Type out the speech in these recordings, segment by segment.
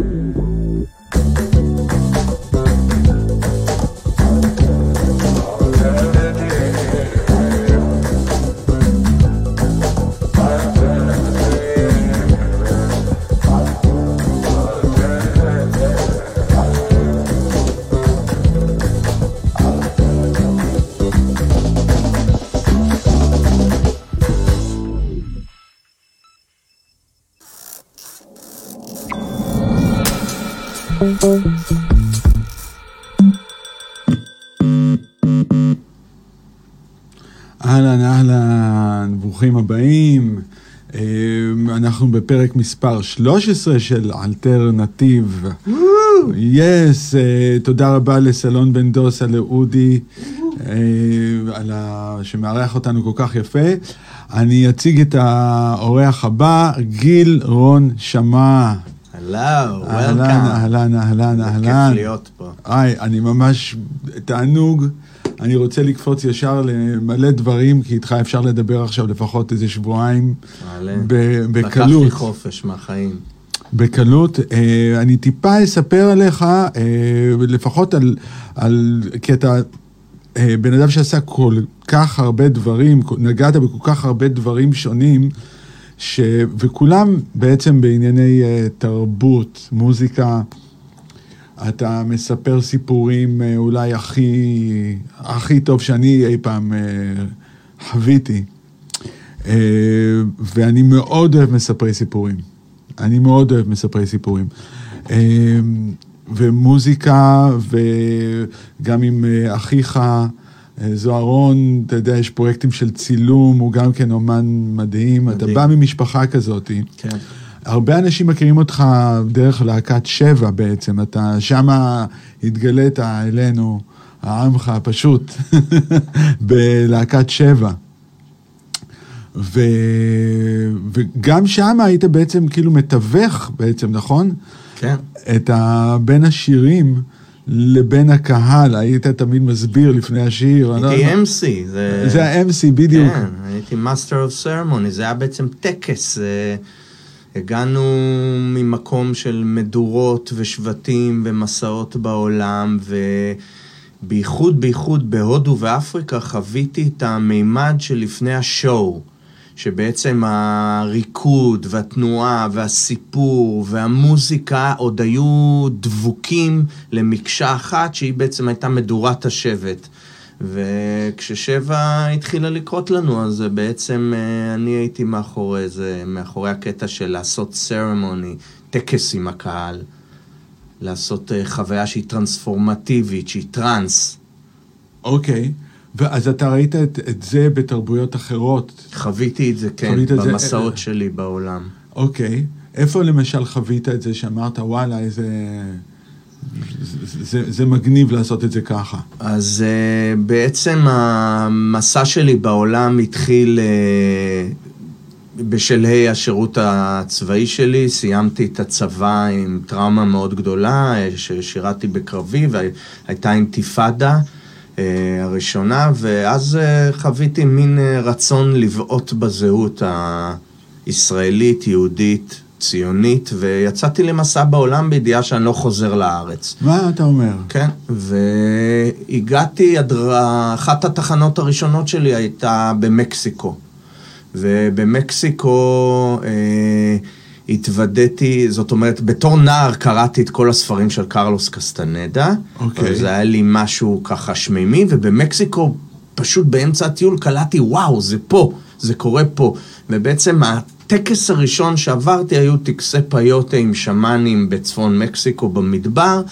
אהלן, ברוכים הבאים. אה, אנחנו בפרק מספר 13 של אלטרנטיב. יס, אה, תודה רבה לסלון בן דוסה, לאודי, אה, על ה... שמארח אותנו כל כך יפה. אני אציג את האורח הבא, גיל רון שמע. הלו, אהלן, וולקאם. אהלן, אהלן, אהלן. כיף להיות פה. היי, אני ממש תענוג. אני רוצה לקפוץ ישר למלא דברים, כי איתך אפשר לדבר עכשיו לפחות איזה שבועיים מעלה. ב- לקחתי בקלות. חופש מהחיים. בקלות. אה, אני טיפה אספר עליך, אה, לפחות על, על קטע, אה, בן אדם שעשה כל כך הרבה דברים, נגעת בכל כך הרבה דברים שונים, ש... וכולם בעצם בענייני תרבות, מוזיקה. אתה מספר סיפורים אה, אולי הכי, הכי טוב שאני אי פעם אה, חוויתי. אה, ואני מאוד אוהב מספרי סיפורים. אני מאוד אוהב מספרי סיפורים. אה, ומוזיקה, וגם עם אה, אחיך, אה, זוהרון, אתה יודע, יש פרויקטים של צילום, הוא גם כן אומן מדהים. אתה מדהים. בא ממשפחה כזאת. כן. הרבה אנשים מכירים אותך דרך להקת שבע בעצם, אתה שמה התגלית אלינו, העמך הפשוט, בלהקת שבע. ו... וגם שם היית בעצם כאילו מתווך בעצם, נכון? כן. את ה... בין השירים לבין הקהל, היית תמיד מסביר לפני השיר. לא- הייתי MC. זה... זה ה-MC בדיוק. כן, הייתי Master of Ceremony, זה היה בעצם טקס. אה, הגענו ממקום של מדורות ושבטים ומסעות בעולם, ובייחוד, בייחוד בהודו ואפריקה חוויתי את המימד שלפני השואו. שבעצם הריקוד והתנועה והסיפור והמוזיקה עוד היו דבוקים למקשה אחת שהיא בעצם הייתה מדורת השבט. וכששבע התחילה לקרות לנו, אז בעצם אה, אני הייתי מאחורי זה, מאחורי הקטע של לעשות סרמוני, טקס עם הקהל, לעשות אה, חוויה שהיא טרנספורמטיבית, שהיא טראנס. אוקיי. ואז אתה ראית את, את זה בתרבויות אחרות. חוויתי את זה, כן, את זה, במסעות אה, שלי בעולם. אוקיי. איפה למשל חווית את זה שאמרת, וואלה, איזה... זה, זה, זה מגניב לעשות את זה ככה. אז uh, בעצם המסע שלי בעולם התחיל uh, בשלהי השירות הצבאי שלי, סיימתי את הצבא עם טראומה מאוד גדולה, אה, ששירתי בקרבי והייתה אינתיפאדה uh, הראשונה, ואז uh, חוויתי מין uh, רצון לבעוט בזהות הישראלית, יהודית, ציונית, ויצאתי למסע בעולם בידיעה שאני לא חוזר לארץ. מה אתה אומר? כן, והגעתי, אחת התחנות הראשונות שלי הייתה במקסיקו. ובמקסיקו אה, התוודעתי, זאת אומרת, בתור נער קראתי את כל הספרים של קרלוס קסטנדה. אוקיי. זה היה לי משהו ככה שמימי, ובמקסיקו, פשוט באמצע הטיול קלטתי, וואו, זה פה, זה קורה פה. ובעצם הטקס הראשון שעברתי היו טקסי פיוטה עם שמאנים בצפון מקסיקו במדבר,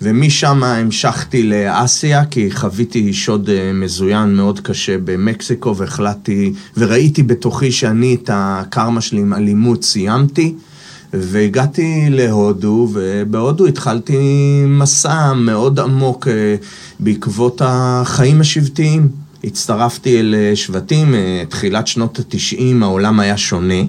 ומשם המשכתי לאסיה, כי חוויתי שוד אה, מזוין מאוד קשה במקסיקו, והחלטתי, וראיתי בתוכי שאני את הקרמה שלי עם אלימות סיימתי. והגעתי להודו, ובהודו התחלתי מסע מאוד עמוק אה, בעקבות החיים השבטיים. הצטרפתי אל אה, שבטים, אה, תחילת שנות התשעים העולם היה שונה.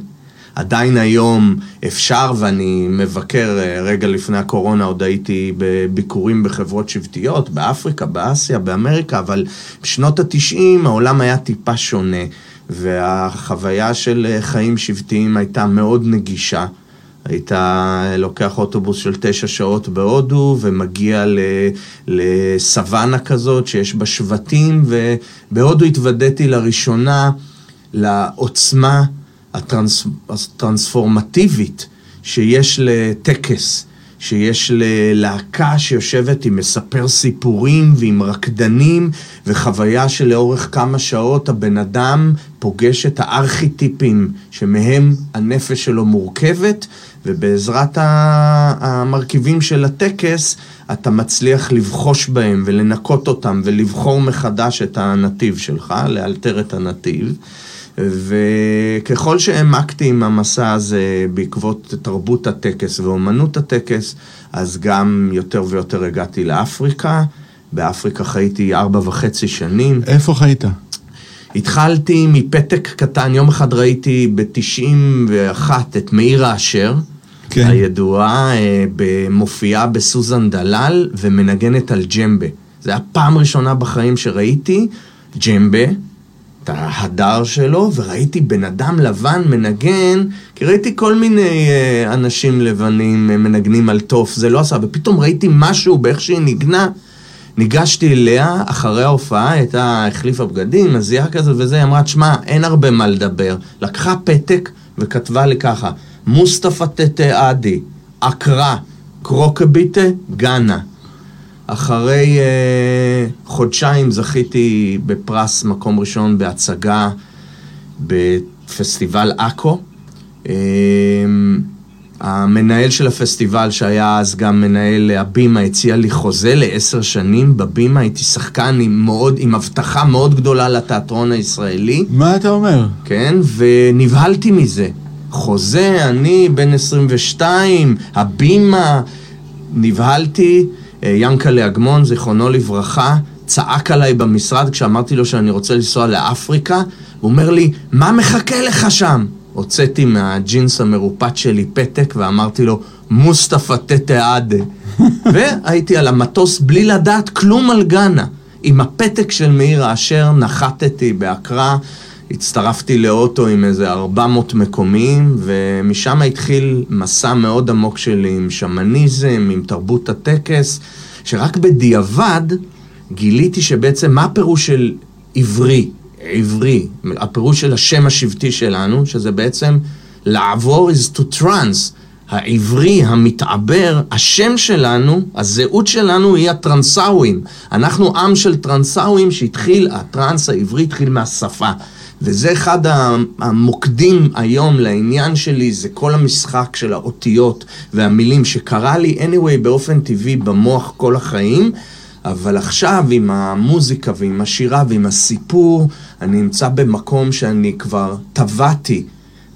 עדיין היום אפשר, ואני מבקר, אה, רגע לפני הקורונה עוד הייתי בביקורים בחברות שבטיות, באפריקה, באסיה, באמריקה, אבל בשנות התשעים העולם היה טיפה שונה, והחוויה של חיים שבטיים הייתה מאוד נגישה. היית לוקח אוטובוס של תשע שעות בהודו ומגיע לסוואנה כזאת שיש בה שבטים, ובהודו התוודעתי לראשונה לעוצמה הטרנס, הטרנספורמטיבית שיש לטקס. שיש ללהקה שיושבת עם מספר סיפורים ועם רקדנים וחוויה שלאורך כמה שעות הבן אדם פוגש את הארכיטיפים שמהם הנפש שלו מורכבת ובעזרת המרכיבים של הטקס אתה מצליח לבחוש בהם ולנקות אותם ולבחור מחדש את הנתיב שלך, לאלתר את הנתיב. וככל שהעמקתי עם המסע הזה בעקבות תרבות הטקס ואומנות הטקס, אז גם יותר ויותר הגעתי לאפריקה. באפריקה חייתי ארבע וחצי שנים. איפה חיית? התחלתי מפתק קטן, יום אחד ראיתי ב-91 את מאיר האשר, כן. הידועה, אה, מופיעה בסוזן דלל ומנגנת על ג'מבה. זו הייתה פעם ראשונה בחיים שראיתי ג'מבה. את ההדר שלו, וראיתי בן אדם לבן מנגן, כי ראיתי כל מיני uh, אנשים לבנים uh, מנגנים על תוף, זה לא עשה, ופתאום ראיתי משהו באיך שהיא ניגנה. ניגשתי אליה, אחרי ההופעה, הייתה, החליפה בגדים, מזיעה כזאת וזה, היא אמרה, תשמע, אין הרבה מה לדבר. לקחה פתק וכתבה לי ככה, מוסטפא תתה עדי, אקרא, קרוקביטה, גאנה. אחרי uh, חודשיים זכיתי בפרס מקום ראשון בהצגה בפסטיבל עכו. Uh, המנהל של הפסטיבל, שהיה אז גם מנהל הבימה, הציע לי חוזה לעשר שנים בבימה, הייתי שחקן עם, מאוד, עם הבטחה מאוד גדולה לתיאטרון הישראלי. מה אתה אומר? כן, ונבהלתי מזה. חוזה, אני בן 22, הבימה, נבהלתי. אה, ינקלה אגמון, זיכרונו לברכה, צעק עליי במשרד כשאמרתי לו שאני רוצה לנסוע לאפריקה, הוא אומר לי, מה מחכה לך שם? הוצאתי מהג'ינס המרופט שלי פתק ואמרתי לו, מוסטפא תתעדה. והייתי על המטוס בלי לדעת כלום על גאנה. עם הפתק של מאיר האשר נחתתי באקרא, הצטרפתי לאוטו עם איזה 400 מקומיים, ומשם התחיל מסע מאוד עמוק שלי עם שמניזם, עם תרבות הטקס, שרק בדיעבד גיליתי שבעצם מה הפירוש של עברי, עברי, הפירוש של השם השבטי שלנו, שזה בעצם לעבור is to trans. העברי, המתעבר, השם שלנו, הזהות שלנו היא הטרנסאווים. אנחנו עם של טרנסאווים שהתחיל, הטרנס העברי התחיל מהשפה. וזה אחד המוקדים היום לעניין שלי, זה כל המשחק של האותיות והמילים שקרה לי anyway באופן טבעי במוח כל החיים, אבל עכשיו עם המוזיקה ועם השירה ועם הסיפור, אני נמצא במקום שאני כבר טבעתי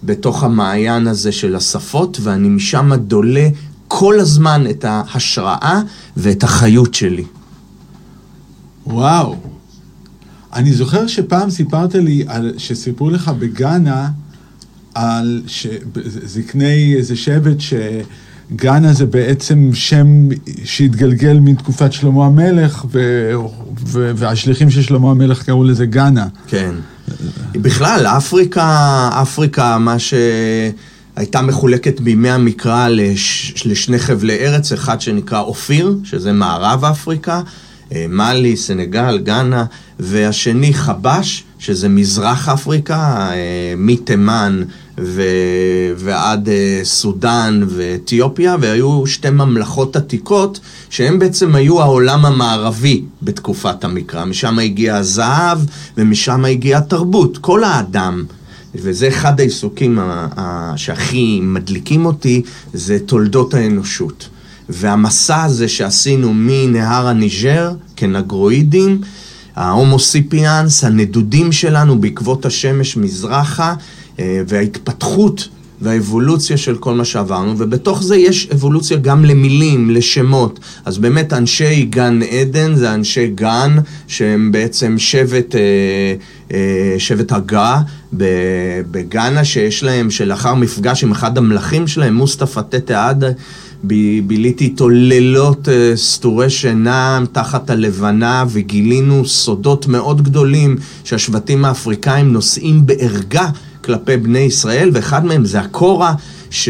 בתוך המעיין הזה של השפות, ואני משם דולה כל הזמן את ההשראה ואת החיות שלי. וואו. אני זוכר שפעם סיפרת לי, על, שסיפרו לך בגאנה, על ש, זקני איזה שבט שגאנה זה בעצם שם שהתגלגל מתקופת שלמה המלך, ו, ו, והשליחים של שלמה המלך קראו לזה גאנה. כן. בכלל, אפריקה, אפריקה, מה שהייתה מחולקת בימי המקרא לש, לשני חבלי ארץ, אחד שנקרא אופיר, שזה מערב אפריקה, אה, מאלי, סנגל, גאנה, והשני חבש, שזה מזרח אפריקה, אה, מתימן ו... ועד אה, סודאן ואתיופיה, והיו שתי ממלכות עתיקות, שהן בעצם היו העולם המערבי בתקופת המקרא. משם הגיע הזהב ומשם הגיעה התרבות. כל האדם. וזה אחד העיסוקים שהכי מדליקים אותי, זה תולדות האנושות. והמסע הזה שעשינו מנהר הניג'ר כנגרואידים, ההומוסיפיאנס, הנדודים שלנו בעקבות השמש מזרחה, אה, וההתפתחות והאבולוציה של כל מה שעברנו, ובתוך זה יש אבולוציה גם למילים, לשמות. אז באמת אנשי גן עדן זה אנשי גן, שהם בעצם שבט, אה, אה, שבט הגה בגאנה, שיש להם, שלאחר מפגש עם אחד המלכים שלהם, מוסטפא תתה עדה, ביליתי איתו לילות אה, סתורי שינה תחת הלבנה וגילינו סודות מאוד גדולים שהשבטים האפריקאים נושאים בערגה כלפי בני ישראל, ואחד מהם זה הקורה, ש...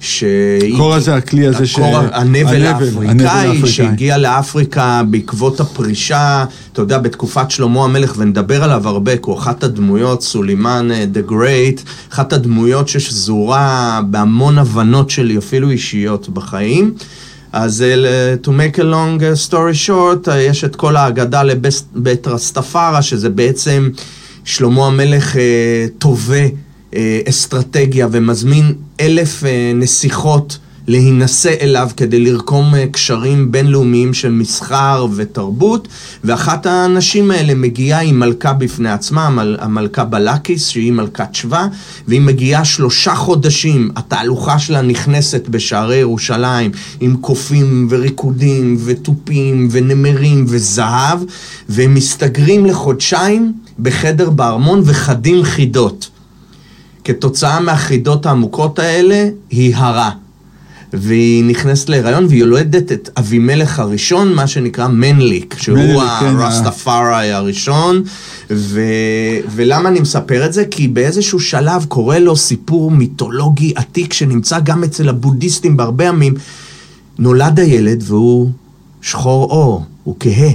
שהיא... קורה זה הכלי הזה ש... הנבל הנבל האפריקאי, האפריקאי. שהגיע לאפריקה בעקבות הפרישה, אתה יודע, בתקופת שלמה המלך, ונדבר עליו הרבה, כי הוא אחת הדמויות, סולימן uh, the Great, אחת הדמויות ששזורה בהמון הבנות שלי, אפילו אישיות בחיים. אז uh, to make a long uh, story short, יש את כל ההגדה לבית רסטפרה, שזה בעצם שלמה המלך תובע אה, אסטרטגיה ומזמין אלף אה, נסיכות להינשא אליו כדי לרקום אה, קשרים בינלאומיים של מסחר ותרבות, ואחת הנשים האלה מגיעה עם מלכה בפני עצמה, המל, המלכה בלקיס, שהיא מלכת שבא, והיא מגיעה שלושה חודשים, התהלוכה שלה נכנסת בשערי ירושלים, עם קופים וריקודים ותופים ונמרים וזהב, והם מסתגרים לחודשיים בחדר בארמון וחדים חידות. כתוצאה מהחידות העמוקות האלה, היא הרה. והיא נכנסת להיריון והיא יולדת את אבימלך הראשון, מה שנקרא מנליק, שהוא מנליק, כן, הרסטפארי הראשון. ו... ולמה אני מספר את זה? כי באיזשהו שלב קורה לו סיפור מיתולוגי עתיק שנמצא גם אצל הבודהיסטים בהרבה ימים. נולד הילד והוא שחור עור, הוא כהה,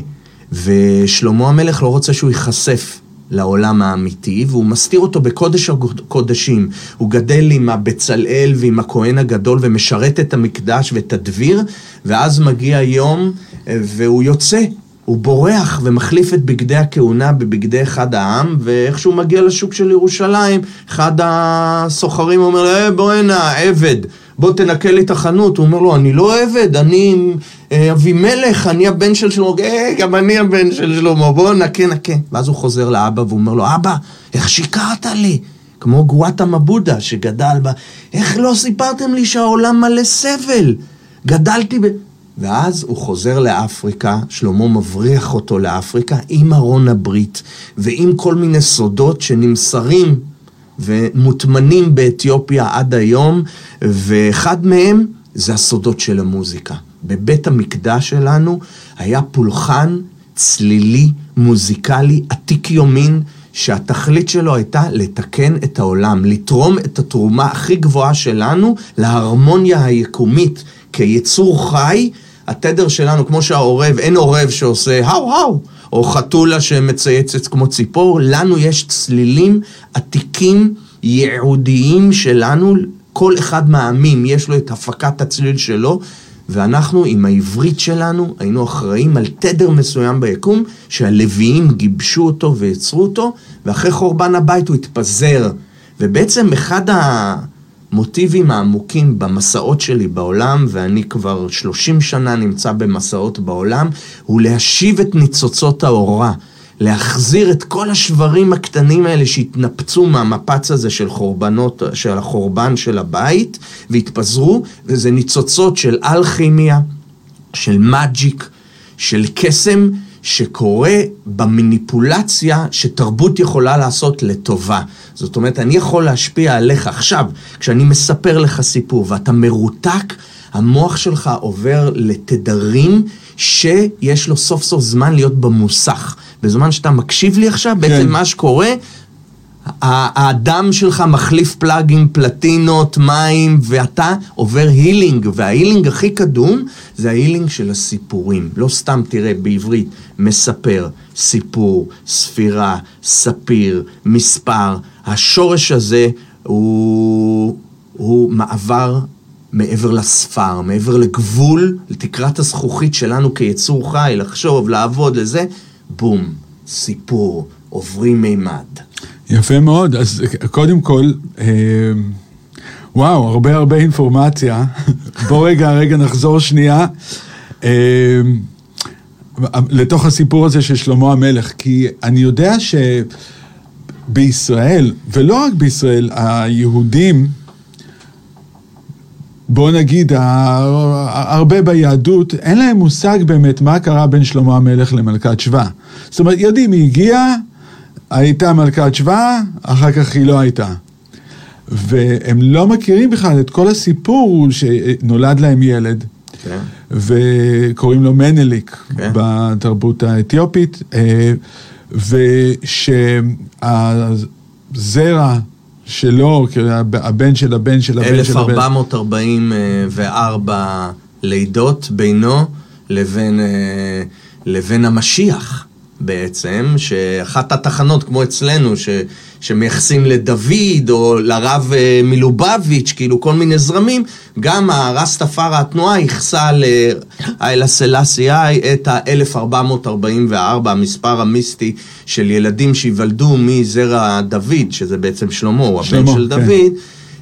ושלמה המלך לא רוצה שהוא ייחשף לעולם האמיתי, והוא מסתיר אותו בקודש הקודשים. הוא גדל עם הבצלאל ועם הכהן הגדול ומשרת את המקדש ואת הדביר, ואז מגיע יום והוא יוצא. הוא בורח ומחליף את בגדי הכהונה בבגדי אחד העם, ואיכשהו מגיע לשוק של ירושלים, אחד הסוחרים אומר אה, בוא הנה, עבד. בוא תנקה לי את החנות. הוא אומר לו, אני לא עבד, אני אה, אבימלך, אני הבן של שלמה. אה, גם אני הבן של שלמה, בוא נקה, נקה. ואז הוא חוזר לאבא והוא אומר לו, אבא, איך שיקרת לי? כמו גואטה מבודה שגדל בה, איך לא סיפרתם לי שהעולם מלא סבל? גדלתי ב... ואז הוא חוזר לאפריקה, שלמה מבריח אותו לאפריקה עם ארון הברית ועם כל מיני סודות שנמסרים ומוטמנים באתיופיה עד היום, ואחד מהם זה הסודות של המוזיקה. בבית המקדש שלנו היה פולחן צלילי, מוזיקלי, עתיק יומין, שהתכלית שלו הייתה לתקן את העולם, לתרום את התרומה הכי גבוהה שלנו להרמוניה היקומית כיצור חי. התדר שלנו, כמו שהעורב, אין עורב שעושה האו האו, או חתולה שמצייצת כמו ציפור, לנו יש צלילים עתיקים, ייעודיים שלנו, כל אחד מהעמים יש לו את הפקת הצליל שלו, ואנחנו עם העברית שלנו היינו אחראים על תדר מסוים ביקום, שהלוויים גיבשו אותו ויצרו אותו, ואחרי חורבן הבית הוא התפזר. ובעצם אחד ה... המוטיבים העמוקים במסעות שלי בעולם, ואני כבר 30 שנה נמצא במסעות בעולם, הוא להשיב את ניצוצות האורה. להחזיר את כל השברים הקטנים האלה שהתנפצו מהמפץ הזה של חורבנות, של החורבן של הבית, והתפזרו, וזה ניצוצות של אלכימיה, של מג'יק, של קסם, שקורה במניפולציה שתרבות יכולה לעשות לטובה. זאת אומרת, אני יכול להשפיע עליך עכשיו, כשאני מספר לך סיפור ואתה מרותק, המוח שלך עובר לתדרים שיש לו סוף סוף זמן להיות במוסך. בזמן שאתה מקשיב לי עכשיו, כן. בעצם מה שקורה, הדם שלך מחליף פלאגים, פלטינות, מים, ואתה עובר הילינג, וההילינג הכי קדום זה ההילינג של הסיפורים. לא סתם, תראה, בעברית, מספר, סיפור, ספירה, ספיר, מספר. השורש הזה הוא, הוא מעבר מעבר לספר, מעבר לגבול, לתקרת הזכוכית שלנו כיצור חי, לחשוב, לעבוד, לזה, בום, סיפור, עוברים מימד. יפה מאוד, אז קודם כל, אה, וואו, הרבה הרבה אינפורמציה. בוא רגע, רגע נחזור שנייה. אה, לתוך הסיפור הזה של שלמה המלך, כי אני יודע שבישראל, ולא רק בישראל, היהודים, בוא נגיד, הרבה ביהדות, אין להם מושג באמת מה קרה בין שלמה המלך למלכת שבא. זאת אומרת, יודעים, היא הגיעה, הייתה מלכת שבא, אחר כך היא לא הייתה. והם לא מכירים בכלל את כל הסיפור שנולד להם ילד. כן. וקוראים לו מנליק כן. בתרבות האתיופית, אה, ושהזרע שלו, הבן של הבן של הבן של הבן. 1444 לידות בינו לבין, אה, לבין המשיח. בעצם, שאחת התחנות, כמו אצלנו, ש, שמייחסים לדוד או לרב אה, מלובביץ', כאילו כל מיני זרמים, גם הרסטפארה התנועה ייחסה לאיילה סלאסי את ה-1444, המספר המיסטי של ילדים שיוולדו מזרע דוד, שזה בעצם שלמה, הוא הבן של כן. דוד.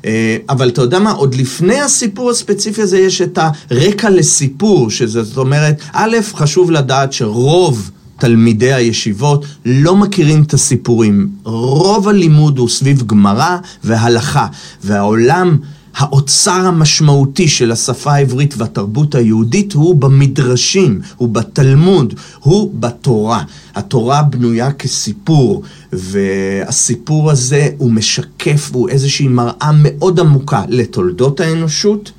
אה, אבל אתה יודע מה, עוד לפני הסיפור הספציפי הזה יש את הרקע לסיפור, שזה זאת אומרת, א', חשוב לדעת שרוב תלמידי הישיבות לא מכירים את הסיפורים. רוב הלימוד הוא סביב גמרא והלכה, והעולם... האוצר המשמעותי של השפה העברית והתרבות היהודית הוא במדרשים, הוא בתלמוד, הוא בתורה. התורה בנויה כסיפור, והסיפור הזה הוא משקף, הוא איזושהי מראה מאוד עמוקה לתולדות האנושות,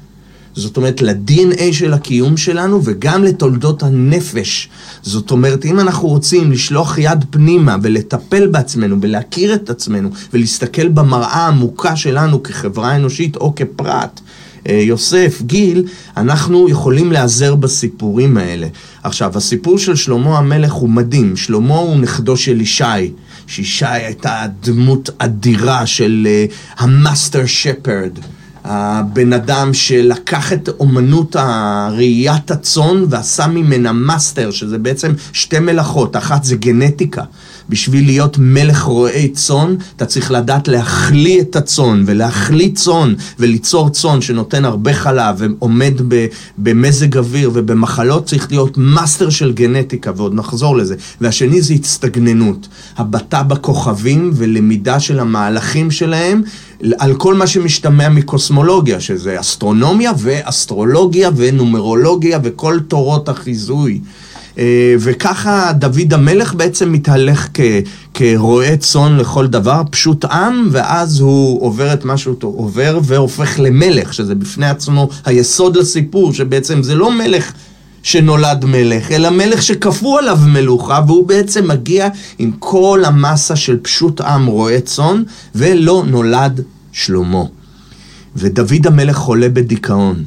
זאת אומרת ל-DNA של הקיום שלנו וגם לתולדות הנפש. זאת אומרת, אם אנחנו רוצים לשלוח יד פנימה ולטפל בעצמנו ולהכיר את עצמנו ולהסתכל במראה העמוקה שלנו כחברה אנושית או כפרט, אה, יוסף, גיל, אנחנו יכולים להיעזר בסיפורים האלה. עכשיו, הסיפור של שלמה המלך הוא מדהים. שלמה הוא נכדו של ישי. שישי הייתה דמות אדירה של אה, ה master shepherd. הבן אדם שלקח את אומנות ראיית הצאן ועשה ממנה מאסטר, שזה בעצם שתי מלאכות, אחת זה גנטיקה. בשביל להיות מלך רועי צאן, אתה צריך לדעת להכליא את הצאן ולהכליא צאן וליצור צאן שנותן הרבה חלב ועומד במזג אוויר ובמחלות, צריך להיות מאסטר של גנטיקה, ועוד נחזור לזה. והשני זה אצטגנינות, הבטה בכוכבים ולמידה של המהלכים שלהם. על כל מה שמשתמע מקוסמולוגיה, שזה אסטרונומיה ואסטרולוגיה ונומרולוגיה וכל תורות החיזוי. אה, וככה דוד המלך בעצם מתהלך כ, כרועה צאן לכל דבר, פשוט עם, ואז הוא עובר את מה שהוא עובר והופך למלך, שזה בפני עצמו היסוד לסיפור, שבעצם זה לא מלך שנולד מלך, אלא מלך שכפו עליו מלוכה, והוא בעצם מגיע עם כל המסה של פשוט עם רועה צאן, ולא נולד שלמה. ודוד המלך חולה בדיכאון.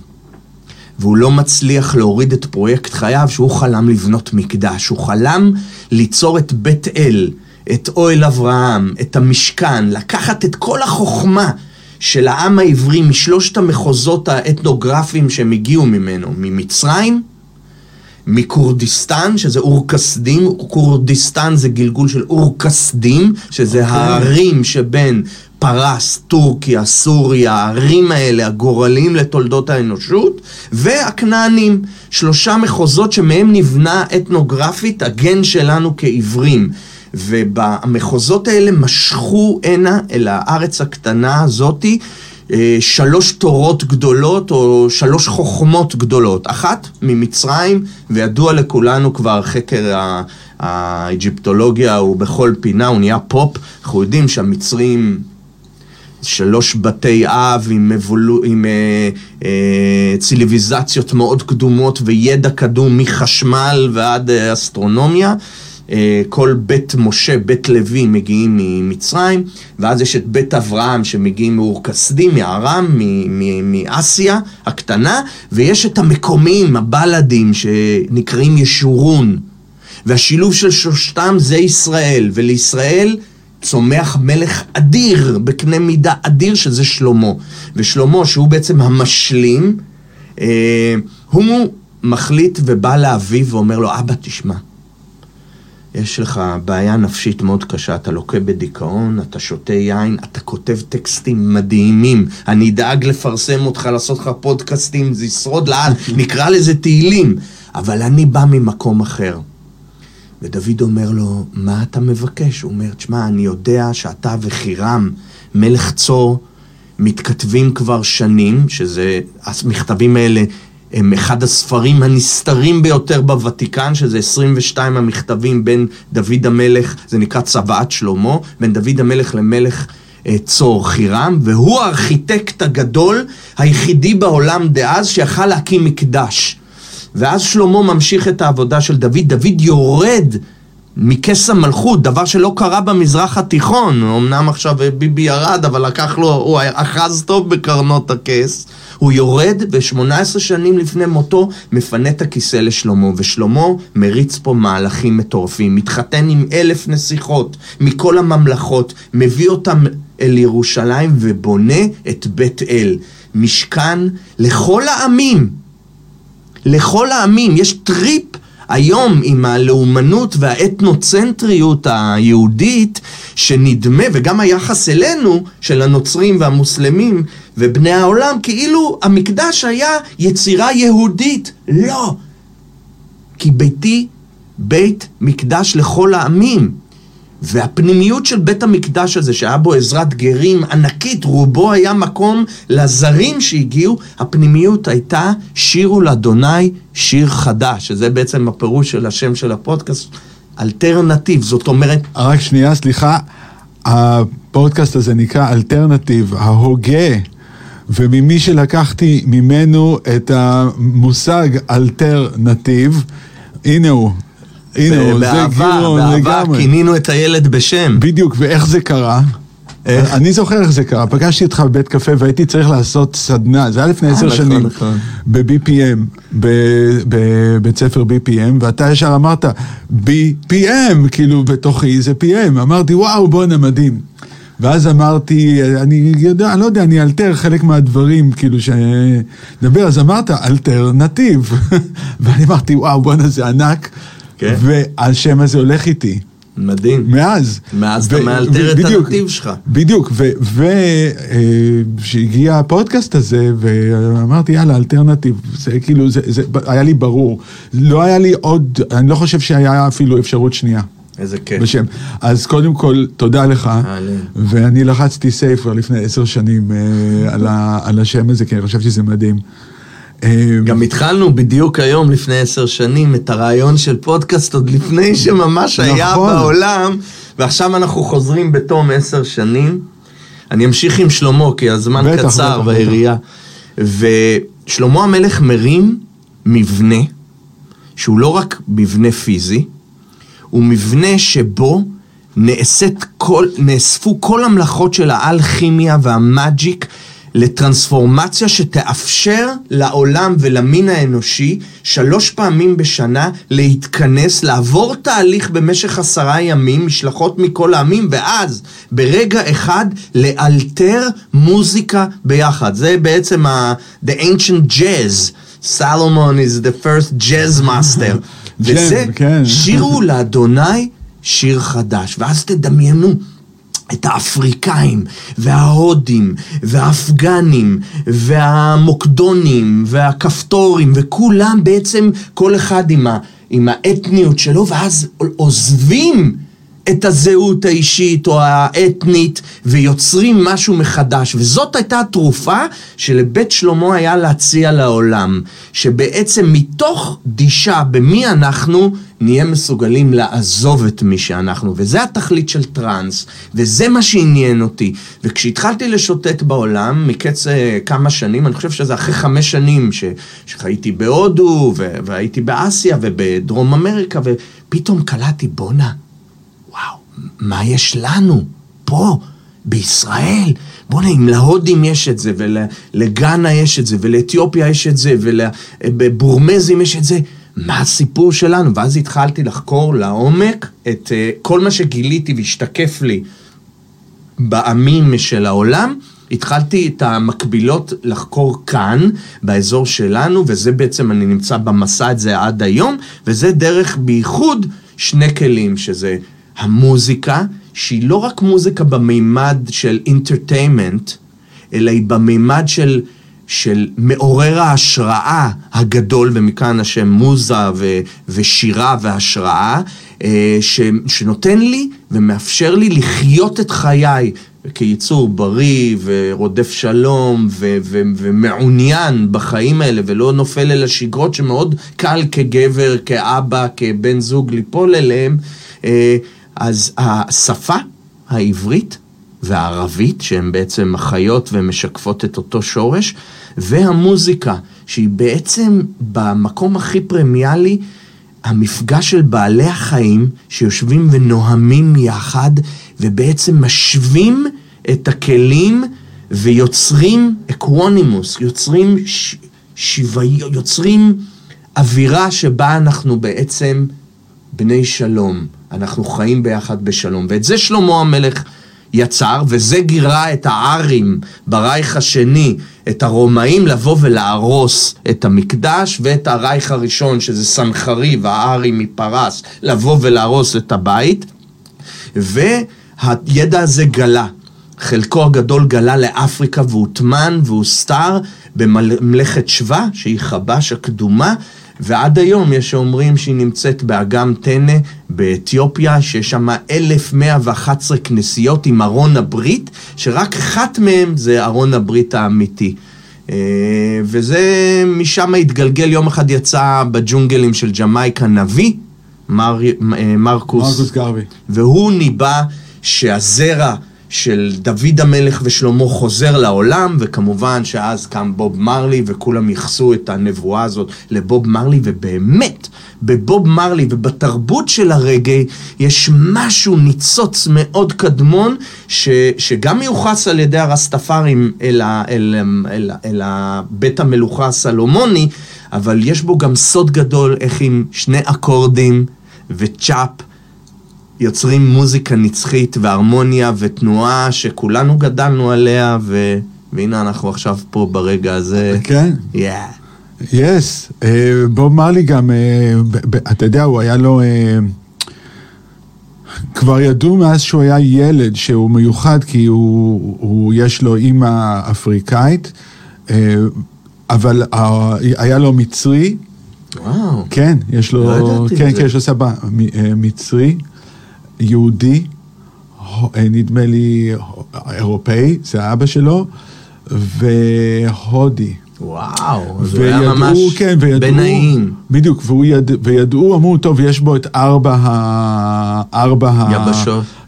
והוא לא מצליח להוריד את פרויקט חייו שהוא חלם לבנות מקדש. הוא חלם ליצור את בית אל, את אוהל אברהם, את המשכן, לקחת את כל החוכמה של העם העברי משלושת המחוזות האתנוגרפיים שהם הגיעו ממנו, ממצרים, מכורדיסטן, שזה אור-כסדים, כורדיסטן זה גלגול של אור-כסדים, שזה okay. אוקיי. הערים שבין פרס, טורקיה, סוריה, הערים האלה, הגורליים לתולדות האנושות, והכנענים, שלושה מחוזות שמהם נבנה אתנוגרפית הגן שלנו כעיוורים. ובמחוזות האלה משכו הנה אל הארץ הקטנה הזאתי אה, שלוש תורות גדולות או שלוש חוכמות גדולות. אחת ממצרים, וידוע לכולנו כבר חקר האג'יפטולוגיה הוא בכל פינה, הוא נהיה פופ. אנחנו יודעים שהמצרים שלוש בתי אב עם, אבולו, עם אה, אה, ציליביזציות מאוד קדומות וידע קדום מחשמל ועד אה, אסטרונומיה. אה, כל בית משה, בית לוי מגיעים ממצרים, ואז יש את בית אברהם שמגיעים מאור כסדים, מארם, מאסיה הקטנה, ויש את המקומיים, הבלדים, שנקראים ישורון. והשילוב של שלושתם זה ישראל, ולישראל צומח מלך אדיר, בקנה מידה אדיר, שזה שלמה. ושלמה, שהוא בעצם המשלים, אה, הוא מחליט ובא לאביו ואומר לו, אבא, תשמע, יש לך בעיה נפשית מאוד קשה, אתה לוקה בדיכאון, אתה שותה יין, אתה כותב טקסטים מדהימים, אני אדאג לפרסם אותך, לעשות לך פודקאסטים, זה ישרוד לעד, נקרא לזה תהילים, אבל אני בא ממקום אחר. ודוד אומר לו, מה אתה מבקש? הוא אומר, תשמע, אני יודע שאתה וחירם, מלך צור, מתכתבים כבר שנים, שזה, המכתבים האלה הם אחד הספרים הנסתרים ביותר בוותיקן, שזה 22 המכתבים בין דוד המלך, זה נקרא צוואת שלמה, בין דוד המלך למלך אה, צור חירם, והוא הארכיטקט הגדול היחידי בעולם דאז שיכל להקים מקדש. ואז שלמה ממשיך את העבודה של דוד, דוד יורד מכס המלכות, דבר שלא קרה במזרח התיכון. אמנם עכשיו ביבי ירד, אבל לקח לו, הוא אחז טוב בקרנות הכס. הוא יורד, ו-18 שנים לפני מותו מפנה את הכיסא לשלמה, ושלמה מריץ פה מהלכים מטורפים, מתחתן עם אלף נסיכות מכל הממלכות, מביא אותם אל ירושלים ובונה את בית אל, משכן לכל העמים. לכל העמים, יש טריפ היום עם הלאומנות והאתנוצנטריות היהודית שנדמה, וגם היחס אלינו, של הנוצרים והמוסלמים ובני העולם, כאילו המקדש היה יצירה יהודית. לא. כי ביתי בית מקדש לכל העמים. והפנימיות של בית המקדש הזה, שהיה בו עזרת גרים ענקית, רובו היה מקום לזרים שהגיעו, הפנימיות הייתה שירו לאדוני שיר חדש, שזה בעצם הפירוש של השם של הפודקאסט, alternative, זאת אומרת... רק שנייה, סליחה, הפודקאסט הזה נקרא alternative, ההוגה. וממי שלקחתי ממנו את המושג alternative, הנה הוא, הנה, זה גירון לגמרי. באהבה כינינו את הילד בשם. בדיוק, ואיך זה קרה? איך? אני זוכר איך זה קרה, פגשתי אותך בבית קפה והייתי צריך לעשות סדנה, זה היה לפני עשר נכון, שנים, נכון. ב-BPM, בבית ספר BPM, ואתה ישר אמרת, BPM, כאילו בתוכי זה PM, אמרתי וואו בואנה מדהים. ואז אמרתי, אני יודע, אני לא יודע, אני אלתר חלק מהדברים, כאילו, שנדבר, אז אמרת, אלטרנטיב. ואני אמרתי, וואו, בואנה, זה ענק. כן. והשם הזה הולך איתי. מדהים. מאז. מאז אתה מאלתר את הנתיב שלך. בדיוק, וכשהגיע הפודקאסט הזה, ואמרתי, יאללה, אלטרנטיב, זה כאילו, זה, זה היה לי ברור. לא היה לי עוד, אני לא חושב שהיה אפילו אפשרות שנייה. איזה כיף. בשם. אז קודם כל, תודה לך. ואני לחצתי סייף כבר לפני עשר שנים אה, על, על השם הזה, כי אני חושב שזה מדהים. אמ, גם התחלנו בדיוק היום, לפני עשר שנים, את הרעיון של פודקאסט עוד לפני שממש היה נכון. בעולם, ועכשיו אנחנו חוזרים בתום עשר שנים. אני אמשיך עם שלמה, כי הזמן בטח, קצר בעירייה. ושלמה המלך מרים מבנה, שהוא לא רק מבנה פיזי, הוא מבנה שבו נאספו כל המלאכות של האלכימיה והמאג'יק לטרנספורמציה שתאפשר לעולם ולמין האנושי שלוש פעמים בשנה להתכנס, לעבור תהליך במשך עשרה ימים, משלחות מכל העמים, ואז ברגע אחד לאלתר מוזיקה ביחד. זה בעצם ה- The Ancient Jazz. סלומון is the first jazz master. וזה, כן. שירו לאדוני שיר חדש. ואז תדמיינו. את האפריקאים, וההודים, והאפגנים, והמוקדונים, והכפתורים, וכולם בעצם, כל אחד עם, ה, עם האתניות שלו, ואז עוזבים את הזהות האישית או האתנית ויוצרים משהו מחדש. וזאת הייתה התרופה שלבית שלמה היה להציע לעולם. שבעצם מתוך דישה במי אנחנו, נהיה מסוגלים לעזוב את מי שאנחנו. וזה התכלית של טראנס, וזה מה שעניין אותי. וכשהתחלתי לשוטט בעולם, מקץ אה, כמה שנים, אני חושב שזה אחרי חמש שנים ש... שחייתי בהודו. והייתי באסיה ובדרום אמריקה, ופתאום קלטתי, בואנה. מה יש לנו פה, בישראל? בוא'נה, אם להודים יש את זה, ולגאנה יש את זה, ולאתיופיה יש את זה, ולבורמזים יש את זה, מה הסיפור שלנו? ואז התחלתי לחקור לעומק את uh, כל מה שגיליתי והשתקף לי בעמים של העולם. התחלתי את המקבילות לחקור כאן, באזור שלנו, וזה בעצם, אני נמצא במסע הזה עד היום, וזה דרך בייחוד שני כלים, שזה המוזיקה, שהיא לא רק מוזיקה במימד של אינטרטיימנט, אלא היא במימד של, של מעורר ההשראה הגדול, ומכאן השם מוזה ו, ושירה והשראה, אה, ש, שנותן לי ומאפשר לי לחיות את חיי כיצור בריא ורודף שלום ו- ו- ומעוניין בחיים האלה ולא נופל אל השגרות שמאוד קל כגבר, כאבא, כבן זוג ליפול אליהם. אז השפה העברית והערבית, שהן בעצם אחיות ומשקפות את אותו שורש, והמוזיקה, שהיא בעצם במקום הכי פרמיאלי, המפגש של בעלי החיים שיושבים ונוהמים יחד ובעצם משווים את הכלים ויוצרים אקוונימוס, יוצרים ש... שוויון, יוצרים אווירה שבה אנחנו בעצם בני שלום, אנחנו חיים ביחד בשלום. ואת זה שלמה המלך יצר, וזה גירה את הארים ברייך השני, את הרומאים לבוא ולהרוס את המקדש, ואת הרייך הראשון, שזה סנחריב, הארי מפרס, לבוא ולהרוס את הבית. והידע הזה גלה. חלקו הגדול גלה לאפריקה והוטמן והוסתר בממלכת שבא, שהיא חבש הקדומה, ועד היום יש שאומרים שהיא נמצאת באגם טנא באתיופיה, שיש שם 1111 כנסיות עם ארון הברית, שרק אחת מהן זה ארון הברית האמיתי. אה, וזה, משם התגלגל, יום אחד יצא בג'ונגלים של ג'מייקה נביא, מר, אה, מרקוס, מרקוס גרבי. והוא ניבא שהזרע של דוד המלך ושלמה חוזר לעולם, וכמובן שאז קם בוב מרלי וכולם ייחסו את הנבואה הזאת לבוב מרלי, ובאמת, בבוב מרלי ובתרבות של הרגעי יש משהו ניצוץ מאוד קדמון, ש, שגם מיוחס על ידי הרסטפארים אל, ה, אל, אל, אל, אל בית המלוכה הסלומוני, אבל יש בו גם סוד גדול איך עם שני אקורדים וצ'אפ. יוצרים מוזיקה נצחית והרמוניה ותנועה שכולנו גדלנו עליה, ו... והנה אנחנו עכשיו פה ברגע הזה. כן. יאה. יס. בוב מרלי גם, ב- אתה יודע, הוא היה לו... אה, כבר ידעו מאז שהוא היה ילד שהוא מיוחד כי הוא, הוא יש לו אימא אפריקאית, אה, אבל היה לו מצרי, וואו. כן, יש לו, לא ידעתי כן. כן, יש לו סבא מ- מצרי, יהודי, הו- אה, נדמה לי אירופאי, זה אבא שלו, והודי. וואו. זה היה ממש כן, וידעו, בנאים. בדיוק, והוא יד, וידעו, אמרו, טוב, יש בו את ארבע ה... ארבע ה...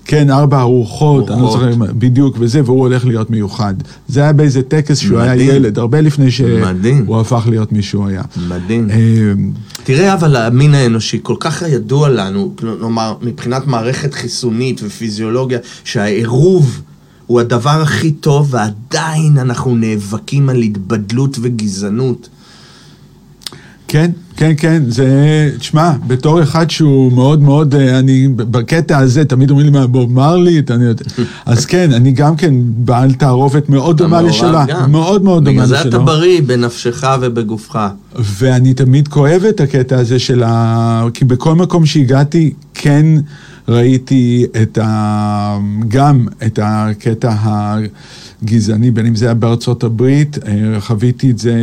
כן, ארבע הרוחות, אני לא. זוכר, בדיוק, וזה, והוא הולך להיות מיוחד. זה היה באיזה טקס שהוא היה. ילד, הרבה לפני. שהוא הפך להיות מי שהוא היה. מדהים. אה, תראה, אבל המין האנושי כל כך ידוע לנו, כלומר, מבחינת מערכת חיסונית ופיזיולוגיה, שהעירוב הוא הדבר הכי טוב, ועדיין אנחנו נאבקים על התבדלות וגזענות. כן, כן, כן, זה, תשמע, בתור אחד שהוא מאוד מאוד, אה, אני, בקטע הזה, תמיד אומרים לי מה, בוב מרלי, אתה יודע, אז כן, אני גם כן בעל תערובת מאוד דומה לשלה, גם. מאוד מאוד דומה בגלל לשלו. זה אתה בריא בנפשך ובגופך. ואני תמיד כואב את הקטע הזה של ה... כי בכל מקום שהגעתי, כן ראיתי את ה... גם את הקטע הגזעני, בין אם זה היה בארצות הברית, אה, חוויתי את זה,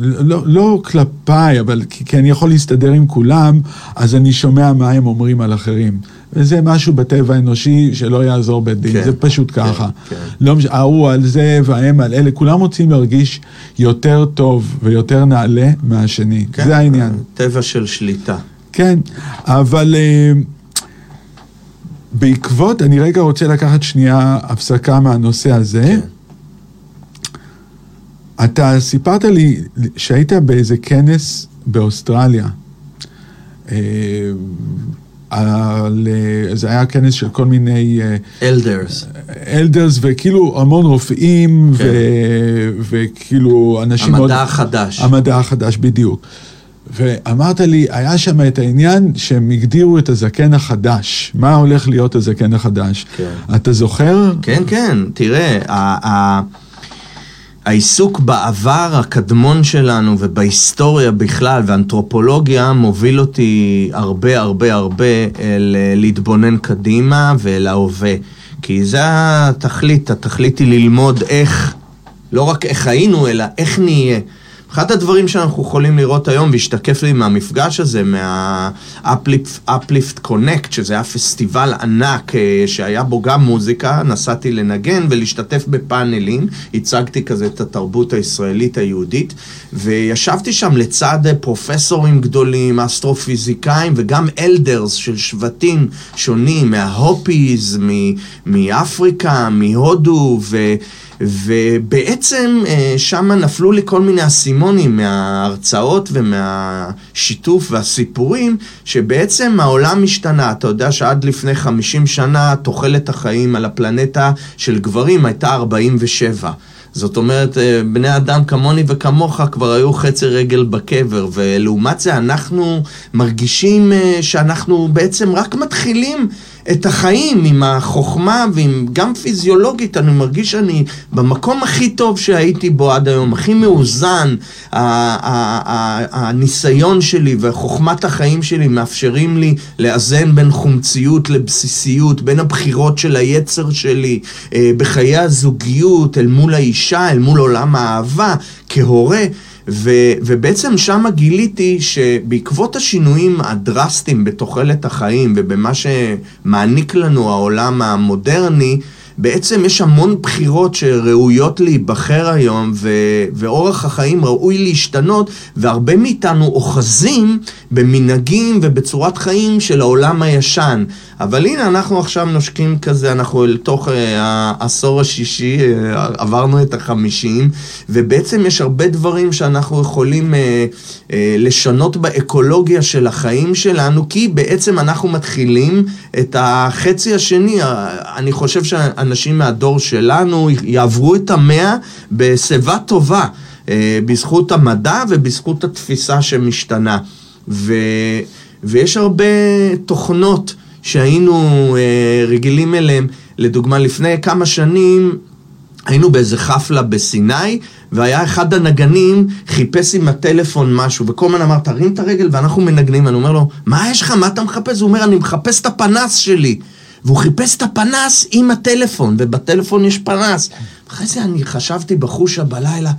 לא, לא כלפיי, אבל כי, כי אני יכול להסתדר עם כולם, אז אני שומע מה הם אומרים על אחרים. וזה משהו בטבע האנושי שלא יעזור בית דין, כן, זה פשוט כן, ככה. כן. לא משנה, ההוא על זה וההם על אלה, כולם רוצים להרגיש יותר טוב ויותר נעלה מהשני, כן, זה העניין. טבע של שליטה. כן, אבל אה, בעקבות, אני רגע רוצה לקחת שנייה הפסקה מהנושא הזה. כן. אתה סיפרת לי שהיית באיזה כנס באוסטרליה. אה, על, אה, זה היה כנס של כל מיני אה, אלדרס. אלדרס וכאילו המון רופאים כן. ו... וכאילו אנשים מאוד... המדע החדש. המדע החדש, בדיוק. ואמרת לי, היה שם את העניין שהם הגדירו את הזקן החדש. מה הולך להיות הזקן החדש? כן. אתה זוכר? כן, כן, תראה, ה- העיסוק בעבר הקדמון שלנו ובהיסטוריה בכלל ואנתרופולוגיה מוביל אותי הרבה הרבה הרבה אל אה, להתבונן קדימה ואל ההווה. כי זה התכלית, התכלית היא ללמוד איך, לא רק איך היינו, אלא איך נהיה. אחד הדברים שאנחנו יכולים לראות היום, והשתקף לי מהמפגש הזה, מה-Uplift Connect, שזה היה פסטיבל ענק אה, שהיה בו גם מוזיקה, נסעתי לנגן ולהשתתף בפאנלים, הצגתי כזה את התרבות הישראלית היהודית, וישבתי שם לצד אה, פרופסורים גדולים, אסטרופיזיקאים וגם אלדרס של שבטים שונים, מההופיז, מאפריקה, מהודו, ו... ובעצם אה, שם נפלו לי כל מיני אסימונים מההרצאות ומהשיתוף והסיפורים, שבעצם העולם השתנה. אתה יודע שעד לפני 50 שנה תוחלת החיים על הפלנטה של גברים הייתה 47. זאת אומרת, אה, בני אדם כמוני וכמוך כבר היו חצי רגל בקבר, ולעומת זה אנחנו מרגישים אה, שאנחנו בעצם רק מתחילים את החיים עם החוכמה ועם גם פיזיולוגית, אני מרגיש שאני במקום הכי טוב שהייתי בו עד היום, הכי מאוזן, הניסיון שלי וחוכמת החיים שלי מאפשרים לי לאזן בין חומציות לבסיסיות, בין הבחירות של היצר שלי אה, בחיי הזוגיות, אל מול האישה, אל מול עולם האהבה, כהורה. ו, ובעצם שם גיליתי שבעקבות השינויים הדרסטיים בתוחלת החיים ובמה שמעניק לנו העולם המודרני, בעצם יש המון בחירות שראויות להיבחר היום, ו- ואורח החיים ראוי להשתנות, והרבה מאיתנו אוחזים במנהגים ובצורת חיים של העולם הישן. אבל הנה, אנחנו עכשיו נושקים כזה, אנחנו לתוך uh, העשור השישי, uh, עברנו את החמישים, ובעצם יש הרבה דברים שאנחנו יכולים uh, uh, לשנות באקולוגיה של החיים שלנו, כי בעצם אנחנו מתחילים את החצי השני. אני חושב שאנשים מהדור שלנו יעברו את המאה בשיבה טובה, uh, בזכות המדע ובזכות התפיסה שמשתנה. ו... ויש הרבה תוכנות שהיינו אה, רגילים אליהם. לדוגמה, לפני כמה שנים היינו באיזה חפלה בסיני, והיה אחד הנגנים חיפש עם הטלפון משהו, וכל הזמן אמר, תרים את הרגל, ואנחנו מנגנים. אני אומר לו, מה יש לך? מה אתה מחפש? הוא אומר, אני מחפש את הפנס שלי. והוא חיפש את הפנס עם הטלפון, ובטלפון יש פנס. אחרי זה אני חשבתי בחושה בלילה,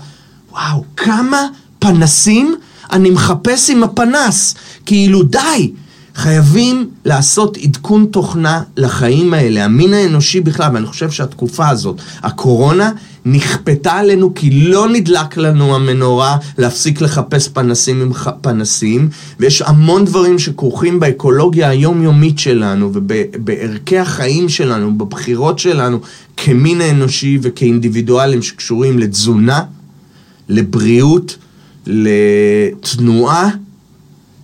וואו, כמה פנסים אני מחפש עם הפנס. כאילו, די. חייבים לעשות עדכון תוכנה לחיים האלה, המין האנושי בכלל, ואני חושב שהתקופה הזאת, הקורונה, נכפתה עלינו כי לא נדלק לנו המנורה להפסיק לחפש פנסים עם פנסים, ויש המון דברים שכרוכים באקולוגיה היומיומית שלנו ובערכי החיים שלנו, בבחירות שלנו כמין האנושי וכאינדיבידואלים שקשורים לתזונה, לבריאות, לתנועה.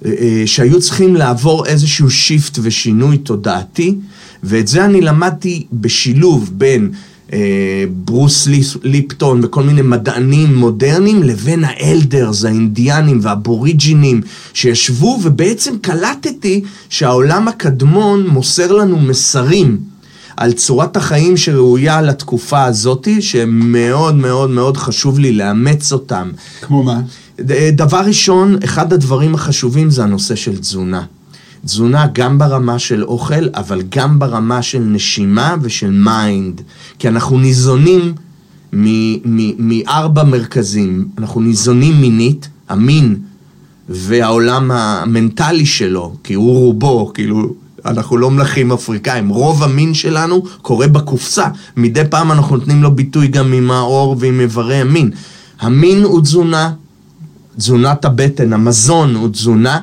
אה, אה, שהיו צריכים לעבור איזשהו shift ושינוי תודעתי, ואת זה אני למדתי בשילוב בין אה, ברוס ליפטון וכל מיני מדענים מודרניים לבין ה elders, האינדיאנים והאבוריג'ינים שישבו ובעצם קלטתי שהעולם הקדמון מוסר לנו מסרים. על צורת החיים שראויה לתקופה הזאתי, שמאוד מאוד מאוד חשוב לי לאמץ אותם. כמו מה? דבר ראשון, אחד הדברים החשובים זה הנושא של תזונה. תזונה גם ברמה של אוכל, אבל גם ברמה של נשימה ושל mind. כי אנחנו ניזונים מארבע מרכזים. אנחנו ניזונים מינית, המין והעולם המנטלי שלו, כי הוא רובו, כאילו, אנחנו לא מלכים אפריקאים. רוב המין שלנו קורה בקופסה. מדי פעם אנחנו נותנים לו ביטוי גם עם האור ועם איברי המין. המין הוא תזונה, תזונת הבטן, המזון הוא תזונה,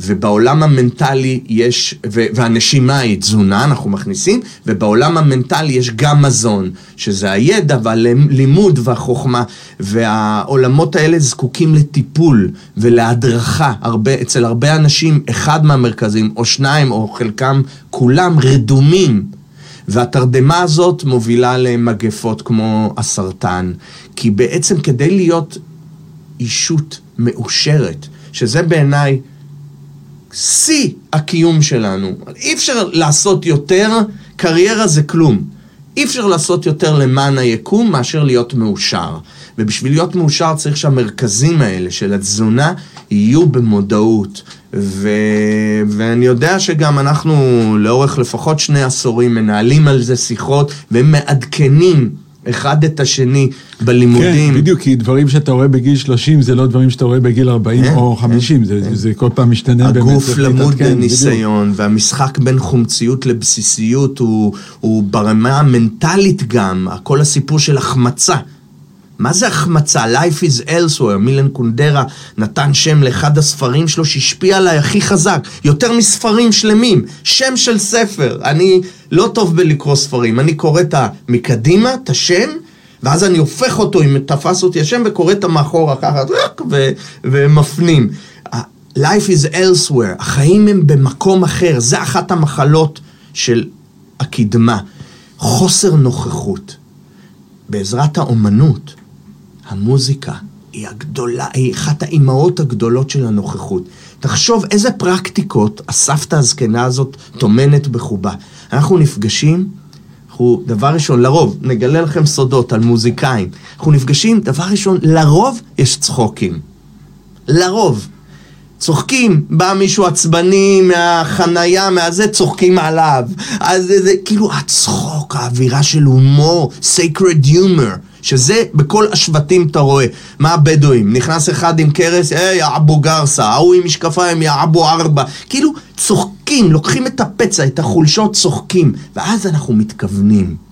ובעולם המנטלי יש, ו, והנשימה היא תזונה, אנחנו מכניסים, ובעולם המנטלי יש גם מזון, שזה הידע והלימוד והחוכמה, והעולמות האלה זקוקים לטיפול ולהדרכה. הרבה, אצל הרבה אנשים, אחד מהמרכזים, או שניים, או חלקם, כולם רדומים. והתרדמה הזאת מובילה למגפות כמו הסרטן, כי בעצם כדי להיות אישות מאושרת, שזה בעיניי שיא הקיום שלנו. אי אפשר לעשות יותר, קריירה זה כלום. אי אפשר לעשות יותר למען היקום מאשר להיות מאושר. ובשביל להיות מאושר צריך שהמרכזים האלה של התזונה יהיו במודעות. ו... ואני יודע שגם אנחנו לאורך לפחות שני עשורים מנהלים על זה שיחות ומעדכנים אחד את השני בלימודים. כן, בדיוק, כי דברים שאתה רואה בגיל 30 זה לא דברים שאתה רואה בגיל 40 כן, או 50, כן, זה, כן. זה כל פעם משתנה באמת. הגוף למוד כן, ניסיון, בדיוק. והמשחק בין חומציות לבסיסיות הוא, הוא ברמה המנטלית גם, כל הסיפור של החמצה. מה זה החמצה? Life is elsewhere, מילן קונדרה נתן שם לאחד הספרים שלו שהשפיע עליי הכי חזק, יותר מספרים שלמים, שם של ספר. אני לא טוב בלקרוא ספרים, אני קורא את מקדימה, את השם, ואז אני הופך אותו, אם תפס אותי השם, וקורא את המאחורה ככה, ו- ומפנים. Life is elsewhere, החיים הם במקום אחר, זה אחת המחלות של הקדמה. חוסר נוכחות. בעזרת האומנות, המוזיקה היא הגדולה, היא אחת האימהות הגדולות של הנוכחות. תחשוב איזה פרקטיקות הסבתא הזקנה הזאת טומנת בחובה. אנחנו נפגשים, אנחנו, דבר ראשון, לרוב, נגלה לכם סודות על מוזיקאים. אנחנו נפגשים, דבר ראשון, לרוב יש צחוקים. לרוב. צוחקים, בא מישהו עצבני מהחנייה, מהזה, צוחקים עליו. אז זה, זה כאילו הצחוק, האווירה של הומור, sacred humor, שזה בכל השבטים אתה רואה. מה הבדואים? נכנס אחד עם קרס, היי, יא אבו גרסה, ההוא עם משקפיים, יא אבו ארבע. כאילו, צוחקים, לוקחים את הפצע, את החולשות, צוחקים. ואז אנחנו מתכוונים.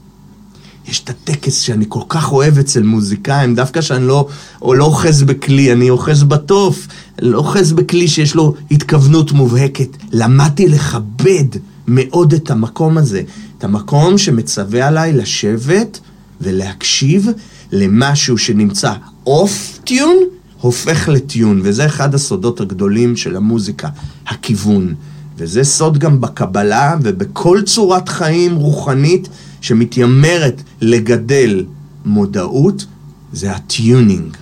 יש את הטקס שאני כל כך אוהב אצל מוזיקאים, דווקא שאני לא, או לא אוחז בכלי, אני אוחז בתוף, לא אוחז בכלי שיש לו התכוונות מובהקת. למדתי לכבד מאוד את המקום הזה, את המקום שמצווה עליי לשבת ולהקשיב למשהו שנמצא אוף טיון, הופך לטיון, וזה אחד הסודות הגדולים של המוזיקה, הכיוון. וזה סוד גם בקבלה ובכל צורת חיים רוחנית שמתיימרת לגדל מודעות, זה ה tuning.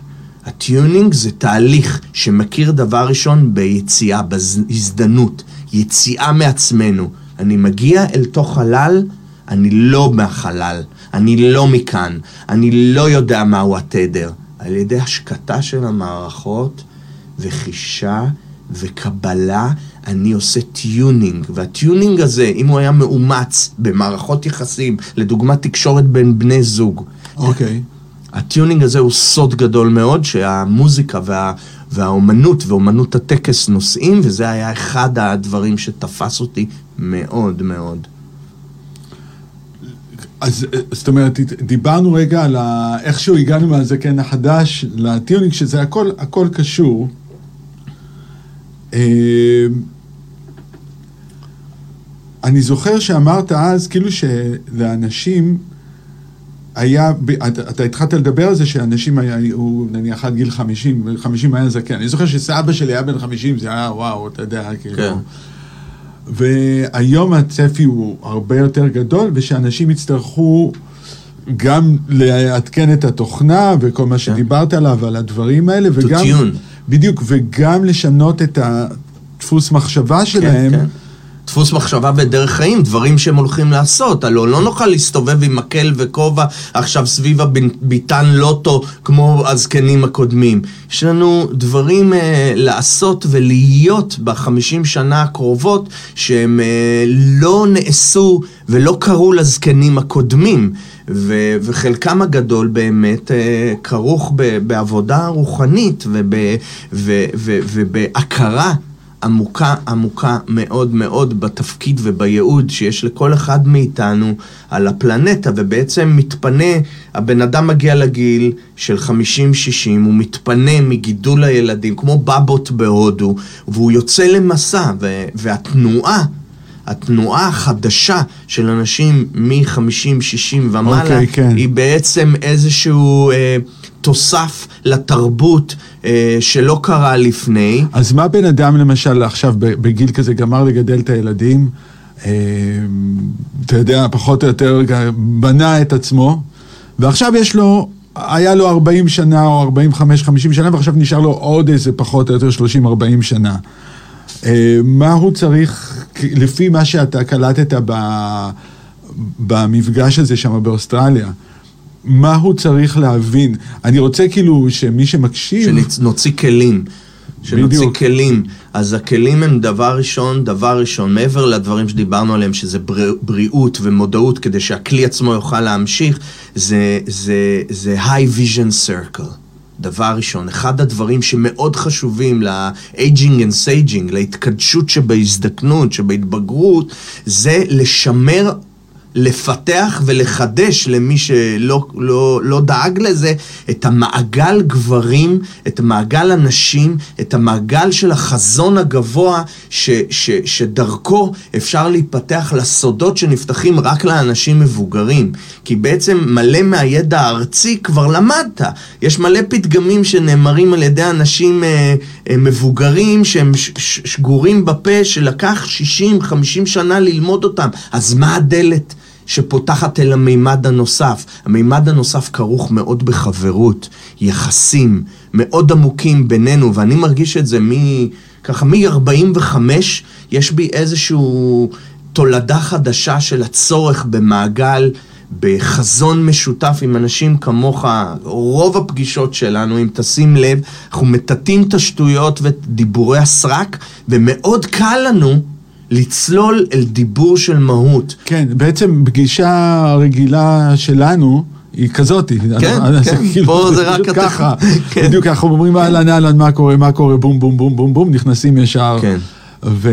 ה tuning זה תהליך שמכיר דבר ראשון ביציאה, בהזדנות, יציאה מעצמנו. אני מגיע אל תוך חלל, אני לא מהחלל, אני לא מכאן, אני לא יודע מהו התדר. על ידי השקטה של המערכות וחישה וקבלה, אני עושה tuning, וה tuning הזה, אם הוא היה מאומץ במערכות יחסים, לדוגמת תקשורת בין בני זוג, אוקיי. ה tuning הזה הוא סוד גדול מאוד, שהמוזיקה וה, והאומנות ואומנות הטקס נושאים, וזה היה אחד הדברים שתפס אותי מאוד מאוד. אז זאת אומרת, דיברנו רגע על ה... איכשהו הגענו מהזקן החדש ל tuning, שזה הכל, הכל קשור. אה, אני זוכר שאמרת אז, כאילו שלאנשים היה, אתה התחלת לדבר על זה שאנשים היו נניח עד גיל 50, 50 היה זקן. אני זוכר שסבא שלי היה בן 50, זה היה וואו, אתה יודע, כאילו. כן. והיום הצפי הוא הרבה יותר גדול, ושאנשים יצטרכו גם לעדכן את התוכנה וכל מה כן. שדיברת עליו, על הדברים האלה, וגם... בדיוק, וגם לשנות את הדפוס מחשבה כן, שלהם. כן, כן. דפוס מחשבה ודרך חיים, דברים שהם הולכים לעשות. הלוא לא נוכל להסתובב עם מקל וכובע עכשיו סביב הביתן לוטו כמו הזקנים הקודמים. יש לנו דברים אה, לעשות ולהיות בחמישים שנה הקרובות שהם אה, לא נעשו ולא קרו לזקנים הקודמים. ו- וחלקם הגדול באמת אה, כרוך ב- בעבודה רוחנית ובהכרה. עמוקה עמוקה מאוד מאוד בתפקיד ובייעוד שיש לכל אחד מאיתנו על הפלנטה, ובעצם מתפנה, הבן אדם מגיע לגיל של 50-60, הוא מתפנה מגידול הילדים, כמו בבות בהודו, והוא יוצא למסע, והתנועה... התנועה החדשה של אנשים מ-50-60 ומעלה, okay, אוקיי, כן. היא בעצם איזשהו אה, תוסף לתרבות אה, שלא קרה לפני. אז מה בן אדם למשל עכשיו בגיל כזה גמר לגדל את הילדים, אה, אתה יודע, פחות או יותר בנה את עצמו, ועכשיו יש לו, היה לו 40 שנה או 45-50 שנה, ועכשיו נשאר לו עוד איזה פחות או יותר 30-40 שנה. אה, מה הוא צריך, לפי מה שאתה קלטת במפגש הזה שם באוסטרליה, מה הוא צריך להבין? אני רוצה כאילו שמי שמקשיב... שנוציא כלים. שנוציא בדיוק. כלים. אז הכלים הם דבר ראשון, דבר ראשון, מעבר לדברים שדיברנו עליהם, שזה בריאות ומודעות, כדי שהכלי עצמו יוכל להמשיך, זה, זה, זה high vision circle. דבר ראשון, אחד הדברים שמאוד חשובים ל-aging and saging, להתקדשות שבהזדקנות, שבהתבגרות, זה לשמר לפתח ולחדש למי שלא לא, לא דאג לזה, את המעגל גברים, את המעגל הנשים, את המעגל של החזון הגבוה, ש, ש, שדרכו אפשר להיפתח לסודות שנפתחים רק לאנשים מבוגרים. כי בעצם מלא מהידע הארצי כבר למדת. יש מלא פתגמים שנאמרים על ידי אנשים אה, אה, מבוגרים שהם ש, ש, שגורים בפה, שלקח 60-50 שנה ללמוד אותם. אז מה הדלת? שפותחת אל המימד הנוסף. המימד הנוסף כרוך מאוד בחברות, יחסים מאוד עמוקים בינינו, ואני מרגיש את זה מ... ככה מ-45, יש בי איזושהי תולדה חדשה של הצורך במעגל, בחזון משותף עם אנשים כמוך. רוב הפגישות שלנו, אם תשים לב, אנחנו מטאטאים את השטויות ואת דיבורי הסרק, ומאוד קל לנו לצלול אל דיבור של מהות. כן, בעצם פגישה רגילה שלנו, היא כזאת. כן, כן, כאילו, פה זה רק אתה. ככה, בדיוק ככה, אומרים אהלן אהלן, מה קורה, מה קורה, בום בום בום בום בום, נכנסים ישר. כן. ו...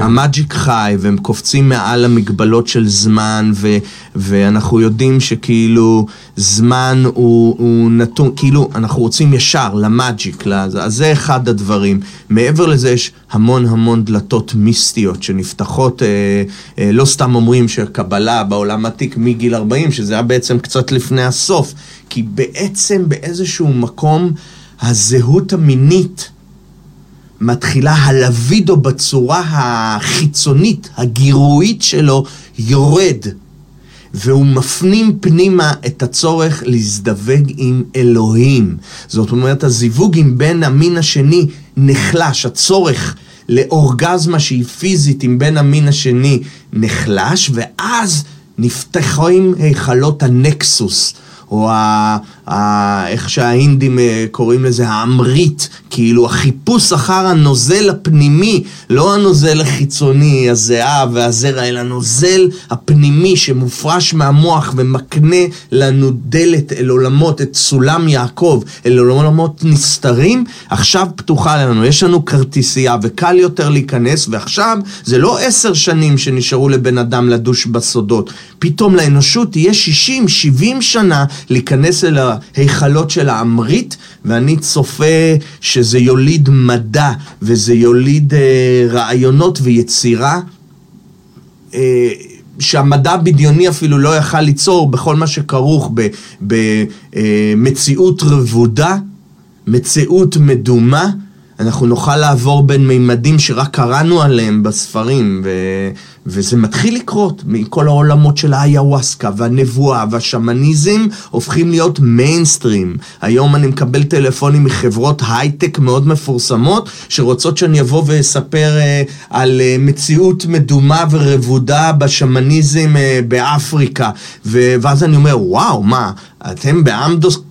המאג'יק חי, והם קופצים מעל המגבלות של זמן, ו, ואנחנו יודעים שכאילו זמן הוא, הוא נתון, כאילו אנחנו רוצים ישר למאג'יק, אז זה אחד הדברים. מעבר לזה יש המון המון דלתות מיסטיות שנפתחות, אה, אה, לא סתם אומרים שקבלה בעולם עתיק מגיל 40, שזה היה בעצם קצת לפני הסוף, כי בעצם באיזשהו מקום הזהות המינית מתחילה הלבידו בצורה החיצונית, הגירועית שלו, יורד. והוא מפנים פנימה את הצורך להזדווג עם אלוהים. זאת אומרת, הזיווג עם בן המין השני נחלש, הצורך לאורגזמה שהיא פיזית עם בן המין השני נחלש, ואז נפתחים היכלות הנקסוס. או ה, ה, איך שההינדים אה, קוראים לזה, האמרית, כאילו החיפוש אחר הנוזל הפנימי, לא הנוזל החיצוני, הזיעה והזרע, אלא הנוזל הפנימי שמופרש מהמוח ומקנה לנו דלת אל עולמות, את סולם יעקב, אל עולמות נסתרים, עכשיו פתוחה לנו, יש לנו כרטיסייה וקל יותר להיכנס, ועכשיו זה לא עשר שנים שנשארו לבן אדם לדוש בסודות, פתאום לאנושות יהיה 60-70 שנה להיכנס אל ההיכלות של האמרית, ואני צופה שזה יוליד מדע וזה יוליד אה, רעיונות ויצירה. אה, שהמדע הבדיוני אפילו לא יכל ליצור בכל מה שכרוך במציאות אה, רבודה, מציאות מדומה, אנחנו נוכל לעבור בין מימדים שרק קראנו עליהם בספרים, ו... וזה מתחיל לקרות מכל העולמות של האיוואסקה והנבואה והשמניזם הופכים להיות מיינסטרים. היום אני מקבל טלפונים מחברות הייטק מאוד מפורסמות שרוצות שאני אבוא ואספר uh, על uh, מציאות מדומה ורבודה בשמניזם uh, באפריקה. ו- ואז אני אומר, וואו, מה, אתם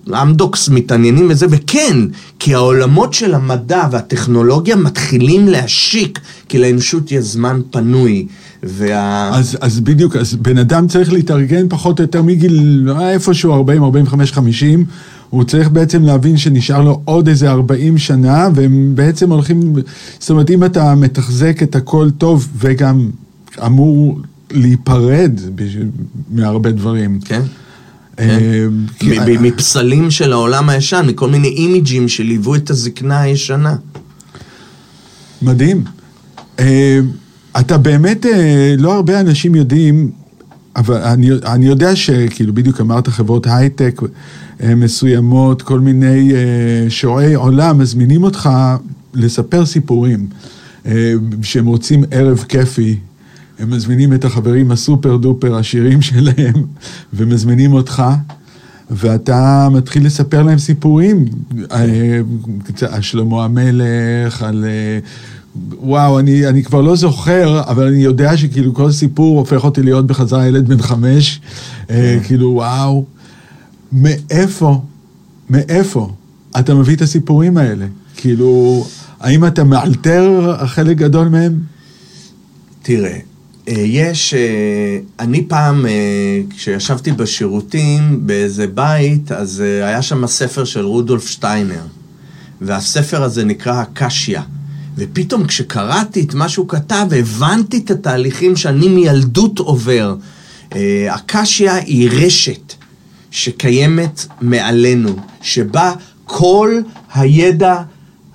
באמדוקס מתעניינים בזה? וכן, כי העולמות של המדע והטכנולוגיה מתחילים להשיק, כי לאנושות יש זמן פנוי. וה... אז, אז בדיוק, אז בן אדם צריך להתארגן פחות או יותר מגיל איפשהו 40, 45, 50. הוא צריך בעצם להבין שנשאר לו עוד איזה 40 שנה, והם בעצם הולכים, זאת אומרת, אם אתה מתחזק את הכל טוב וגם אמור להיפרד מהרבה דברים. כן. אה, כן. מפסלים של העולם הישן, מכל מיני אימיג'ים שליוו את הזקנה הישנה. מדהים. אה, אתה באמת, אה, לא הרבה אנשים יודעים, אבל אני, אני יודע שכאילו בדיוק אמרת חברות הייטק אה, מסוימות, כל מיני שועי עולם מזמינים אותך לספר סיפורים שהם רוצים ערב כיפי. הם מזמינים את החברים הסופר דופר עשירים שלהם ומזמינים אותך. ואתה מתחיל לספר להם סיפורים, על שלמה המלך, על וואו, אני, אני כבר לא זוכר, אבל אני יודע שכאילו כל סיפור הופך אותי להיות בחזרה ילד בן חמש. אה, כן. כאילו, וואו, מאיפה, מאיפה אתה מביא את הסיפורים האלה? כאילו, האם אתה מאלתר חלק גדול מהם? תראה, אה, יש, אה, אני פעם, כשישבתי בשירותים באיזה בית, אז היה שם ספר של רודולף שטיינר, והספר הזה נקרא הקשיא. ופתאום כשקראתי את מה שהוא כתב, הבנתי את התהליכים שאני מילדות עובר. אה, הקשיא היא רשת שקיימת מעלינו, שבה כל הידע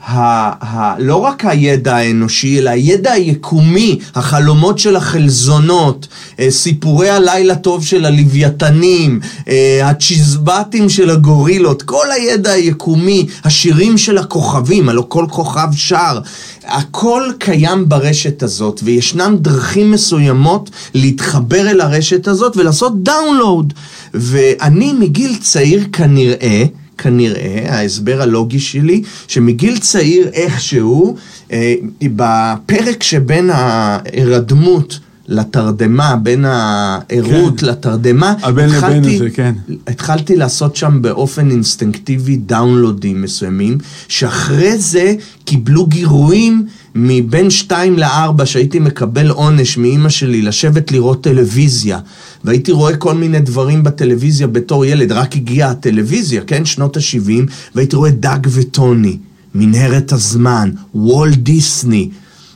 ה, ה, לא רק הידע האנושי, אלא הידע היקומי, החלומות של החלזונות, אה, סיפורי הלילה טוב של הלוויתנים, אה, הצ'יזבטים של הגורילות, כל הידע היקומי, השירים של הכוכבים, הלוא כל כוכב שר, הכל קיים ברשת הזאת, וישנן דרכים מסוימות להתחבר אל הרשת הזאת ולעשות דאונלואוד. ואני מגיל צעיר כנראה, כנראה, ההסבר הלוגי שלי, שמגיל צעיר איכשהו, אה, בפרק שבין ההירדמות לתרדמה, בין הערות כן. לתרדמה, הבין לבין הזה, כן. התחלתי לעשות שם באופן אינסטינקטיבי דאונלודים מסוימים, שאחרי זה קיבלו גירויים מבין שתיים לארבע שהייתי מקבל עונש מאימא שלי לשבת לראות טלוויזיה. והייתי רואה כל מיני דברים בטלוויזיה בתור ילד, רק הגיעה הטלוויזיה, כן? שנות ה-70, והייתי רואה דג וטוני, מנהרת הזמן, וולט דיסני,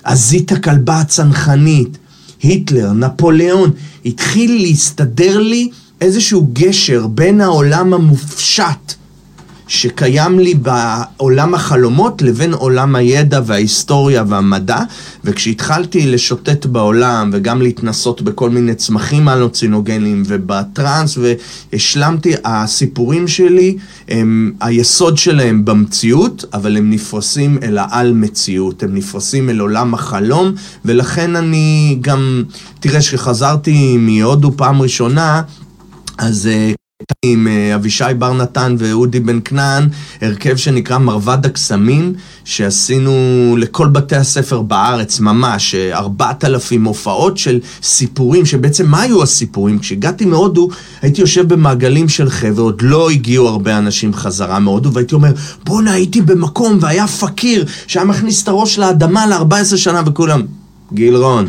עזית הכלבה הצנחנית, היטלר, נפוליאון. התחיל להסתדר לי איזשהו גשר בין העולם המופשט שקיים לי בעולם החלומות לבין עולם הידע וההיסטוריה והמדע, וכשהתחלתי לשוטט בעולם וגם להתנסות בכל מיני צמחים הלוצינוגנים ובטראנס והשלמתי, הסיפורים שלי, הם, היסוד שלהם במציאות, אבל הם נפרסים אל העל מציאות, הם נפרסים אל עולם החלום, ולכן אני גם, תראה, כשחזרתי מהודו פעם ראשונה, אז... אה, עם אה, אבישי בר נתן ואודי בן כנען, הרכב שנקרא מרבד הקסמים, שעשינו לכל בתי הספר בארץ, ממש, אה, ארבעת אלפים הופעות של סיפורים, שבעצם מה היו הסיפורים? כשהגעתי מהודו, הייתי יושב במעגלים של חבר'ה, עוד לא הגיעו הרבה אנשים חזרה מהודו, והייתי אומר, בואנה, הייתי במקום והיה פקיר שהיה מכניס את הראש לאדמה ל-14 שנה, וכולם, גילרון,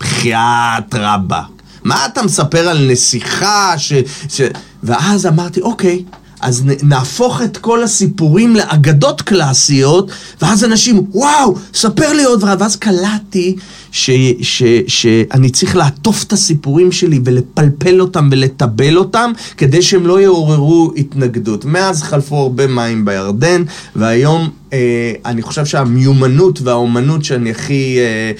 בחייאת רבאק. מה אתה מספר על נסיכה ש... ש... ואז אמרתי, אוקיי, אז נהפוך את כל הסיפורים לאגדות קלאסיות, ואז אנשים, וואו, ספר לי עוד, ואז קלטתי שאני צריך לעטוף את הסיפורים שלי ולפלפל אותם ולטבל אותם, כדי שהם לא יעוררו התנגדות. מאז חלפו הרבה מים בירדן, והיום אה, אני חושב שהמיומנות והאומנות שאני הכי... אה,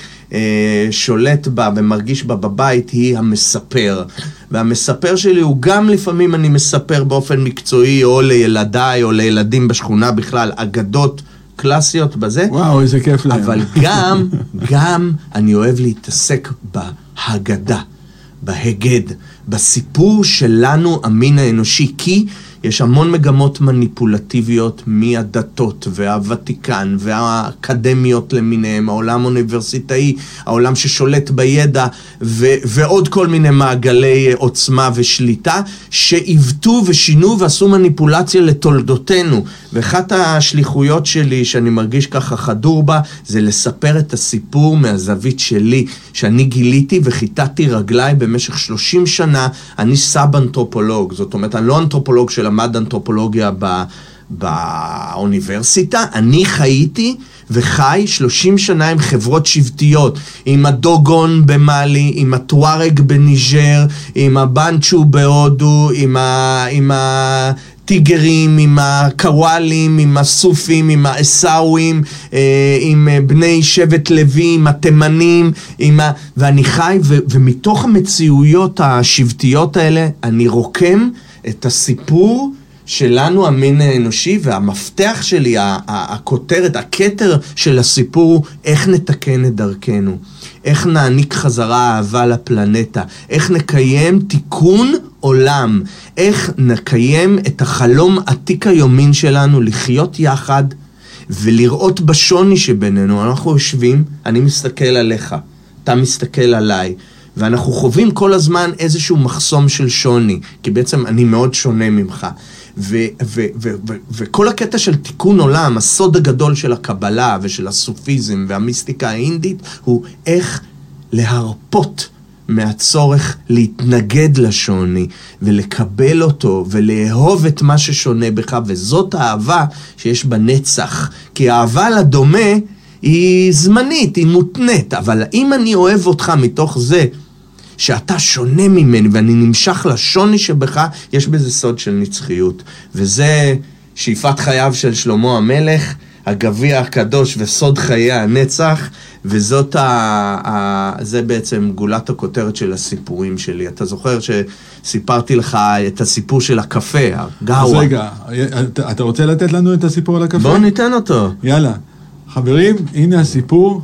שולט בה ומרגיש בה בבית היא המספר. והמספר שלי הוא גם לפעמים אני מספר באופן מקצועי או לילדיי או לילדים בשכונה בכלל אגדות קלאסיות בזה. וואו, איזה כיף להם. אבל גם, גם אני אוהב להתעסק בהגדה, בהגד, בסיפור שלנו, המין האנושי, כי יש המון מגמות מניפולטיביות מהדתות והוותיקן והאקדמיות למיניהם, העולם האוניברסיטאי, העולם ששולט בידע ו- ועוד כל מיני מעגלי עוצמה ושליטה שעיוותו ושינו ועשו מניפולציה לתולדותינו. ואחת השליחויות שלי שאני מרגיש ככה חדור בה זה לספר את הסיפור מהזווית שלי, שאני גיליתי וחיטטתי רגליי במשך 30 שנה, אני סאב אנתרופולוג, זאת אומרת אני לא אנתרופולוג של למד אנתרופולוגיה ב, באוניברסיטה, אני חייתי וחי 30 שנה עם חברות שבטיות, עם הדוגון במאלי, עם הטוארג בניג'ר, עם הבנצ'ו בהודו, עם ה... עם ה טיגרים, עם הקוואלים, עם הסופים, עם העיסאווים, אה, עם אה, בני שבט לוי, עם התימנים, עם ה... ואני חי, ו... ומתוך המציאויות השבטיות האלה, אני רוקם את הסיפור שלנו, המין האנושי, והמפתח שלי, הכותרת, הכתר של הסיפור הוא איך נתקן את דרכנו. איך נעניק חזרה אהבה לפלנטה, איך נקיים תיקון עולם, איך נקיים את החלום עתיק היומין שלנו לחיות יחד ולראות בשוני שבינינו. אנחנו יושבים, אני מסתכל עליך, אתה מסתכל עליי. ואנחנו חווים כל הזמן איזשהו מחסום של שוני, כי בעצם אני מאוד שונה ממך. וכל הקטע של תיקון עולם, הסוד הגדול של הקבלה ושל הסופיזם והמיסטיקה ההינדית, הוא איך להרפות מהצורך להתנגד לשוני ולקבל אותו ולאהוב את מה ששונה בך, וזאת האהבה שיש בה נצח. כי האהבה לדומה היא זמנית, היא מותנית, אבל אם אני אוהב אותך מתוך זה שאתה שונה ממני ואני נמשך לשוני שבך, יש בזה סוד של נצחיות. וזה שאיפת חייו של שלמה המלך, הגביע הקדוש וסוד חיי הנצח, וזאת ה... ה... זה בעצם גולת הכותרת של הסיפורים שלי. אתה זוכר שסיפרתי לך את הסיפור של הקפה, הגאווה. אז רגע, אתה, רוצה לתת לנו את הסיפור על הקפה? בוא ניתן אותו. יאללה. חברים, הנה הסיפור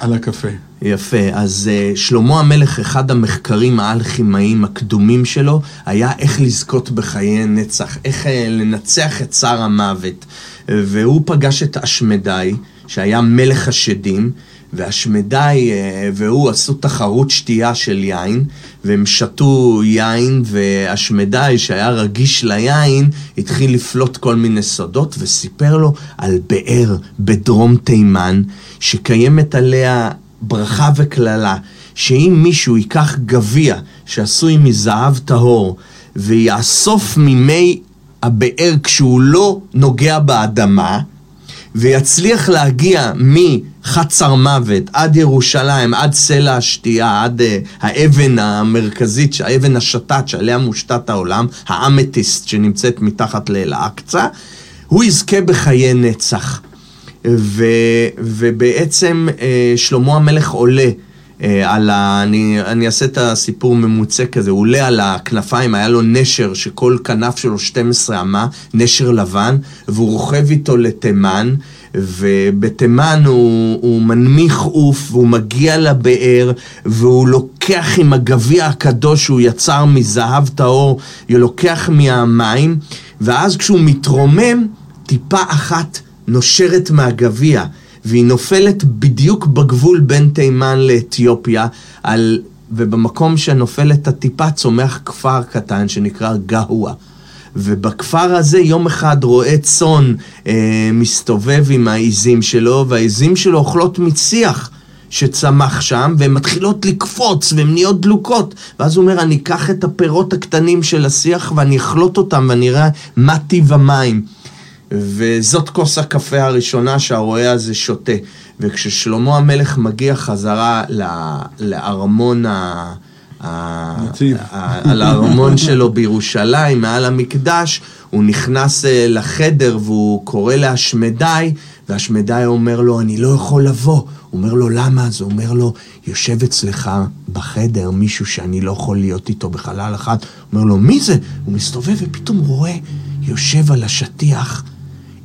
על הקפה. יפה, אז uh, שלמה המלך, אחד המחקרים האלכימאיים הקדומים שלו, היה איך לזכות בחיי נצח, איך uh, לנצח את צער המוות. והוא פגש את אשמדי, שהיה מלך השדים, והשמדי uh, והוא עשו תחרות שתייה של יין, והם שתו יין, והשמדי, שהיה רגיש ליין, התחיל לפלוט כל מיני סודות, וסיפר לו על באר בדרום תימן, שקיימת עליה ברכה וקללה, שאם מישהו ייקח גביע שעשוי מזהב טהור ויאסוף ממי הבאר כשהוא לא נוגע באדמה, ויצליח להגיע מחצר מוות עד ירושלים, עד סלע השתייה, עד uh, האבן המרכזית, האבן השתת שעליה מושתת העולם, האמתיסט שנמצאת מתחת לאל-אקצא, הוא יזכה בחיי נצח. ו, ובעצם אה, שלמה המלך עולה אה, על ה... אני, אני אעשה את הסיפור ממוצע כזה, הוא עולה על הכנפיים, היה לו נשר שכל כנף שלו 12 אמה, נשר לבן, והוא רוכב איתו לתימן. ובתימן הוא, הוא מנמיך עוף והוא מגיע לבאר והוא לוקח עם הגביע הקדוש שהוא יצר מזהב טהור, הוא לוקח מהמים ואז כשהוא מתרומם טיפה אחת נושרת מהגביע, והיא נופלת בדיוק בגבול בין תימן לאתיופיה, על... ובמקום שנופלת הטיפה צומח כפר קטן שנקרא גהווה. ובכפר הזה יום אחד רועה צאן אה, מסתובב עם העיזים שלו, והעיזים שלו אוכלות מציח שצמח שם, והן מתחילות לקפוץ והן נהיות דלוקות. ואז הוא אומר, אני אקח את הפירות הקטנים של השיח ואני אכלות אותם ואני אראה מה טיב המים. וזאת כוס הקפה הראשונה שהרועה הזה שותה. וכששלמה המלך מגיע חזרה לארמון ה... על הארמון שלו בירושלים, מעל המקדש, הוא נכנס אה, לחדר והוא קורא להשמדי, והשמדי אומר לו, אני לא יכול לבוא. הוא אומר לו, למה? אז הוא אומר לו, יושב אצלך בחדר מישהו שאני לא יכול להיות איתו בחלל אחד. הוא אומר לו, מי זה? הוא מסתובב ופתאום רואה, יושב על השטיח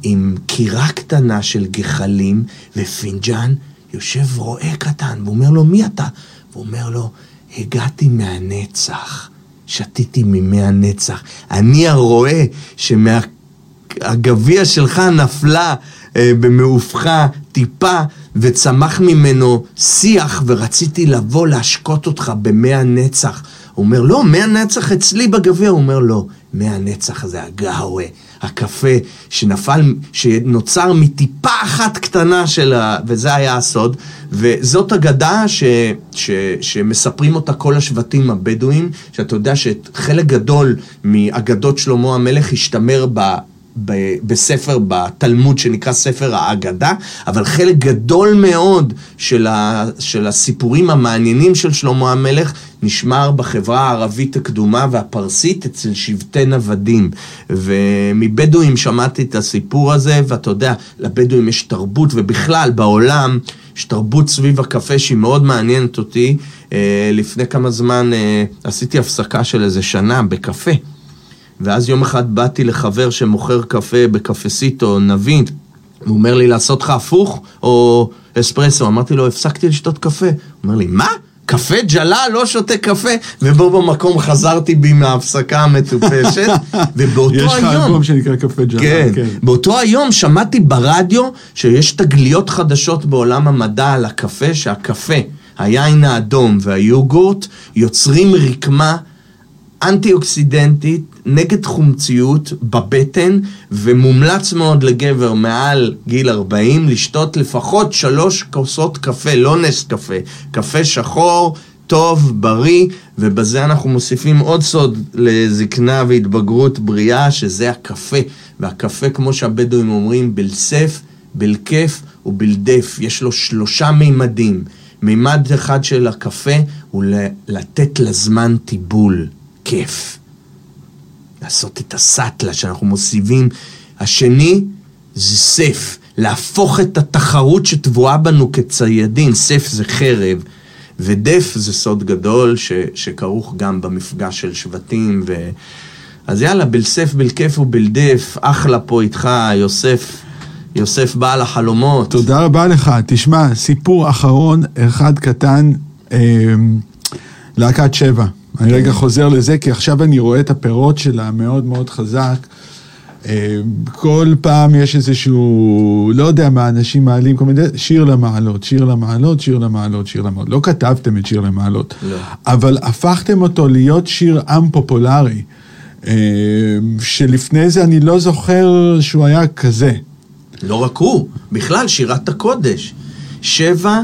עם קירה קטנה של גחלים ופינג'אן, יושב רועה קטן, והוא אומר לו, מי אתה? והוא אומר לו, הגעתי מהנצח, שתיתי ממי הנצח. אני הרועה שמהגביע שלך נפלה אה, במעופך טיפה וצמח ממנו שיח ורציתי לבוא להשקות אותך במי הנצח. הוא אומר, לא, מי הנצח אצלי בגביע. הוא אומר, לא, מי הנצח זה הגאווה. הקפה שנפל, שנוצר מטיפה אחת קטנה של ה... וזה היה הסוד. וזאת אגדה ש... ש... שמספרים אותה כל השבטים הבדואים, שאתה יודע שחלק גדול מאגדות שלמה המלך השתמר ב... ב- בספר, בתלמוד שנקרא ספר האגדה, אבל חלק גדול מאוד של, ה- של הסיפורים המעניינים של שלמה המלך נשמר בחברה הערבית הקדומה והפרסית אצל שבטי נוודים. ומבדואים שמעתי את הסיפור הזה, ואתה יודע, לבדואים יש תרבות, ובכלל בעולם יש תרבות סביב הקפה שהיא מאוד מעניינת אותי. אה, לפני כמה זמן אה, עשיתי הפסקה של איזה שנה בקפה. ואז יום אחד באתי לחבר שמוכר קפה בקפסיטו, נבין, הוא אומר לי לעשות לך הפוך או אספרסו. אמרתי לו, הפסקתי לשתות קפה. הוא אומר לי, מה? קפה ג'לה, לא שותה קפה, ובו במקום חזרתי בי מההפסקה המטופשת, ובאותו היום... יש לך אלבום שנקרא קפה ג'לה, כן, כן. באותו היום שמעתי ברדיו שיש תגליות חדשות בעולם המדע על הקפה, שהקפה, היין האדום והיוגורט יוצרים רקמה אנטי-אוקסידנטית נגד חומציות בבטן, ומומלץ מאוד לגבר מעל גיל 40 לשתות לפחות שלוש כוסות קפה, לא נס קפה, קפה שחור, טוב, בריא, ובזה אנחנו מוסיפים עוד סוד לזקנה והתבגרות בריאה, שזה הקפה. והקפה, כמו שהבדואים אומרים, בלסף, בלכף ובלדף. יש לו שלושה מימדים. מימד אחד של הקפה הוא לתת לזמן טיבול, כיף. לעשות את הסאטלה שאנחנו מוסיפים. השני זה סף, להפוך את התחרות שטבועה בנו כציידין, סף זה חרב, ודף זה סוד גדול ש, שכרוך גם במפגש של שבטים. ו... אז יאללה, בלסף, בלכיף ובלדף, אחלה פה איתך, יוסף. יוסף בעל החלומות. תודה רבה לך. תשמע, סיפור אחרון, אחד קטן, אה, להקת שבע. אני רגע חוזר לזה, כי עכשיו אני רואה את הפירות שלה מאוד מאוד חזק. אה, כל פעם יש איזשהו, לא יודע מה, אנשים מעלים כל מיני, שיר למעלות, שיר למעלות, שיר למעלות, שיר למעלות. לא כתבתם את שיר למעלות, לא. אבל הפכתם אותו להיות שיר עם פופולרי, אה, שלפני זה אני לא זוכר שהוא היה כזה. לא רק הוא, בכלל שירת הקודש. שבע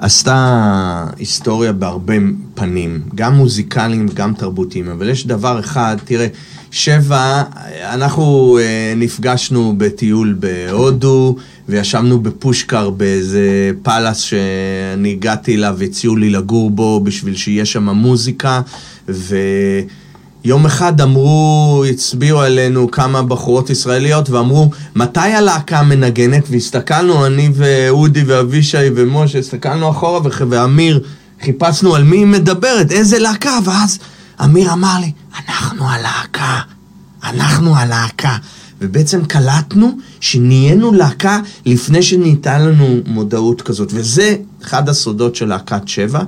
עשתה היסטוריה בהרבה פנים, גם מוזיקליים וגם תרבותיים, אבל יש דבר אחד, תראה, שבע, אנחנו אה, נפגשנו בטיול בהודו, וישבנו בפושקר באיזה פאלאס שאני הגעתי אליו, הציעו לי לגור בו בשביל שיהיה שם מוזיקה, ו... יום אחד אמרו, הצביעו עלינו כמה בחורות ישראליות ואמרו, מתי הלהקה מנגנת? והסתכלנו, אני ואודי ואבישי ומשה, הסתכלנו אחורה ואמיר, חיפשנו על מי היא מדברת, איזה להקה, ואז אמיר אמר לי, אנחנו הלהקה, אנחנו הלהקה. ובעצם קלטנו שנהיינו להקה לפני שניתן לנו מודעות כזאת, וזה אחד הסודות של להקת שבע.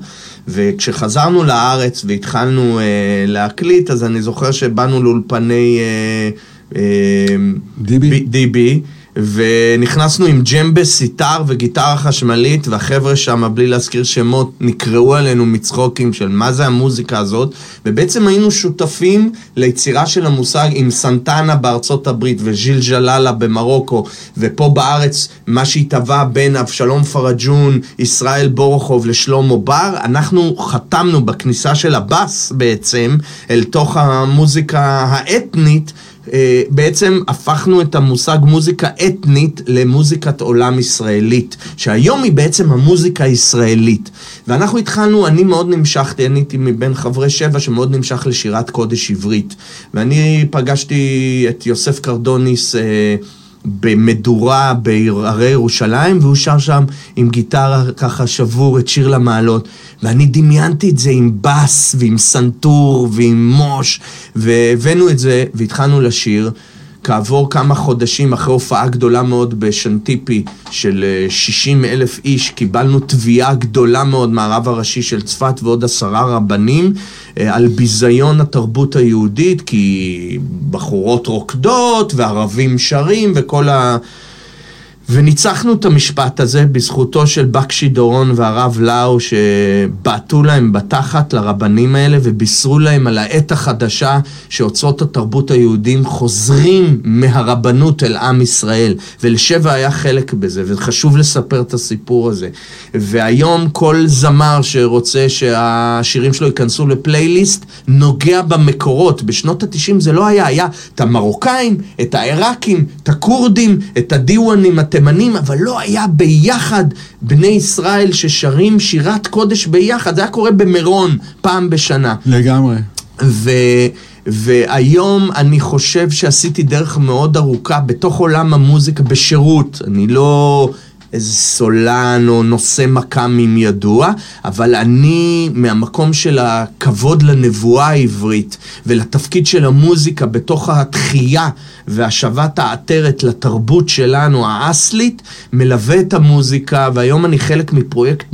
וכשחזרנו לארץ והתחלנו אה, להקליט, אז אני זוכר שבאנו לאולפני אה, אה, דיבי. דיבי. ונכנסנו עם ג'מבה, סיטר וגיטרה חשמלית, והחבר'ה שם, בלי להזכיר שמות, נקראו עלינו מצחוקים של מה זה המוזיקה הזאת, ובעצם היינו שותפים ליצירה של המושג עם סנטנה בארצות הברית וז'יל ג'לאלה במרוקו, ופה בארץ מה שהתהווה בין אבשלום פרג'ון, ישראל בורוכוב לשלמה בר, אנחנו חתמנו בכניסה של הבאס בעצם, אל תוך המוזיקה האתנית. אה, בעצם הפכנו את המושג מוזיקה אתנית למוזיקת עולם ישראלית, שהיום היא בעצם המוזיקה הישראלית. ואנחנו התחלנו, אני מאוד נמשכתי, אני הייתי מבין חברי שבע שמאוד נמשך לשירת קודש עברית. ואני פגשתי את יוסף קרדוניס אה, במדורה בהרי ירושלים, והוא שר שם עם גיטרה ככה שבור את שיר למעלות. ואני דמיינתי את זה עם בס ועם סנטור ועם מוש, והבאנו את זה והתחלנו לשיר. כעבור כמה חודשים אחרי הופעה גדולה מאוד בשנטיפי של 60 אה, אלף איש, קיבלנו תביעה גדולה מאוד מהרב הראשי של צפת ועוד עשרה רבנים אה, על ביזיון התרבות היהודית, כי בחורות רוקדות וערבים שרים וכל ה... וניצחנו את המשפט הזה בזכותו של בקשי דורון והרב לאו שבעטו להם בתחת לרבנים האלה ובישרו להם על העת החדשה שאוצרות התרבות היהודים חוזרים מהרבנות אל עם ישראל. ולשבע היה חלק בזה וחשוב לספר את הסיפור הזה. והיום כל זמר שרוצה שהשירים שלו ייכנסו לפלייליסט נוגע במקורות. בשנות התשעים זה לא היה, היה את המרוקאים, את העיראקים, את הכורדים, את הדיוואנים, התימנים, אבל לא היה ביחד בני ישראל ששרים שירת קודש ביחד, זה היה קורה במירון פעם בשנה. לגמרי. ו... והיום אני חושב שעשיתי דרך מאוד ארוכה בתוך עולם המוזיקה בשירות. אני לא איזה סולן או נושא מכ"מים ידוע, אבל אני, מהמקום של הכבוד לנבואה העברית ולתפקיד של המוזיקה בתוך התחייה והשבת העטרת לתרבות שלנו, האסלית, מלווה את המוזיקה, והיום אני חלק מפרויקט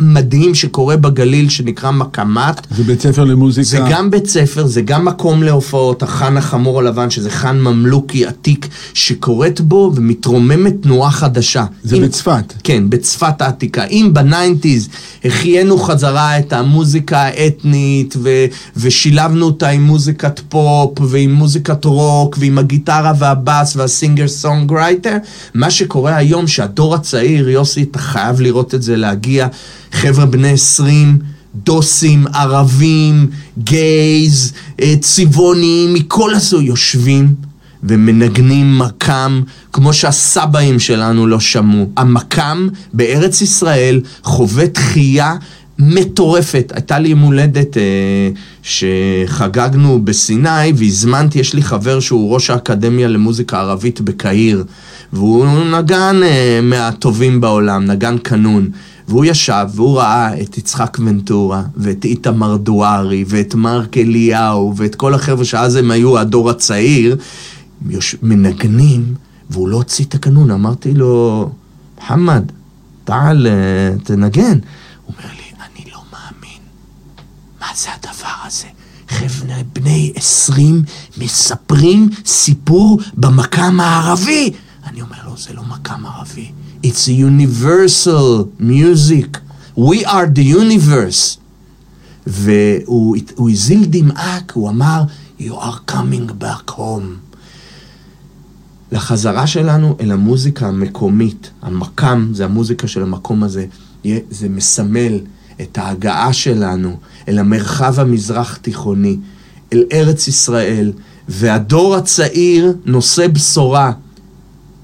מדהים שקורה בגליל, שנקרא מקמת. זה בית ספר למוזיקה. זה גם בית ספר, זה גם מקום להופעות, החאן החמור הלבן, שזה חאן ממלוכי עתיק, שקורית בו ומתרוממת תנועה חדשה. זה עם... בצפת. כן, בצפת העתיקה. אם בניינטיז החיינו חזרה את המוזיקה האתנית, ו... ושילבנו אותה עם מוזיקת פופ, ועם מוזיקת רוק, ועם הגיטרה. הגיטרה והבאס וה singer songwriter. מה שקורה היום שהדור הצעיר, יוסי, אתה חייב לראות את זה להגיע, חבר'ה בני 20, דוסים, ערבים, gays, אה, צבעונים, מכל הסוג, יושבים ומנגנים מקם כמו שהסבאים שלנו לא שמעו. המקם בארץ ישראל חווה תחייה מטורפת. הייתה לי יום הולדת אה, שחגגנו בסיני והזמנתי, יש לי חבר שהוא ראש האקדמיה למוזיקה ערבית בקהיר, והוא נגן אה, מהטובים בעולם, נגן קנון. והוא ישב והוא ראה את יצחק ונטורה, ואת איתמר דוארי, ואת מרק אליהו, ואת כל החבר'ה שאז הם היו הדור הצעיר, יוש... מנגנים, והוא לא הוציא את הקנון. אמרתי לו, מוחמד, תעל, אה, תנגן. הוא אומר לי, אני לא מאמין. מה זה הדבר הזה? חבר'ה בני עשרים מספרים סיפור במקם הערבי. אני אומר לו, זה לא מקם ערבי. It's a universal music. We are the universe. והוא הזיל דמעה, הוא אמר, You are coming back home. לחזרה שלנו אל המוזיקה המקומית, המקם, זה המוזיקה של המקום הזה, זה מסמל את ההגעה שלנו אל המרחב המזרח תיכוני, אל ארץ ישראל, והדור הצעיר נושא בשורה.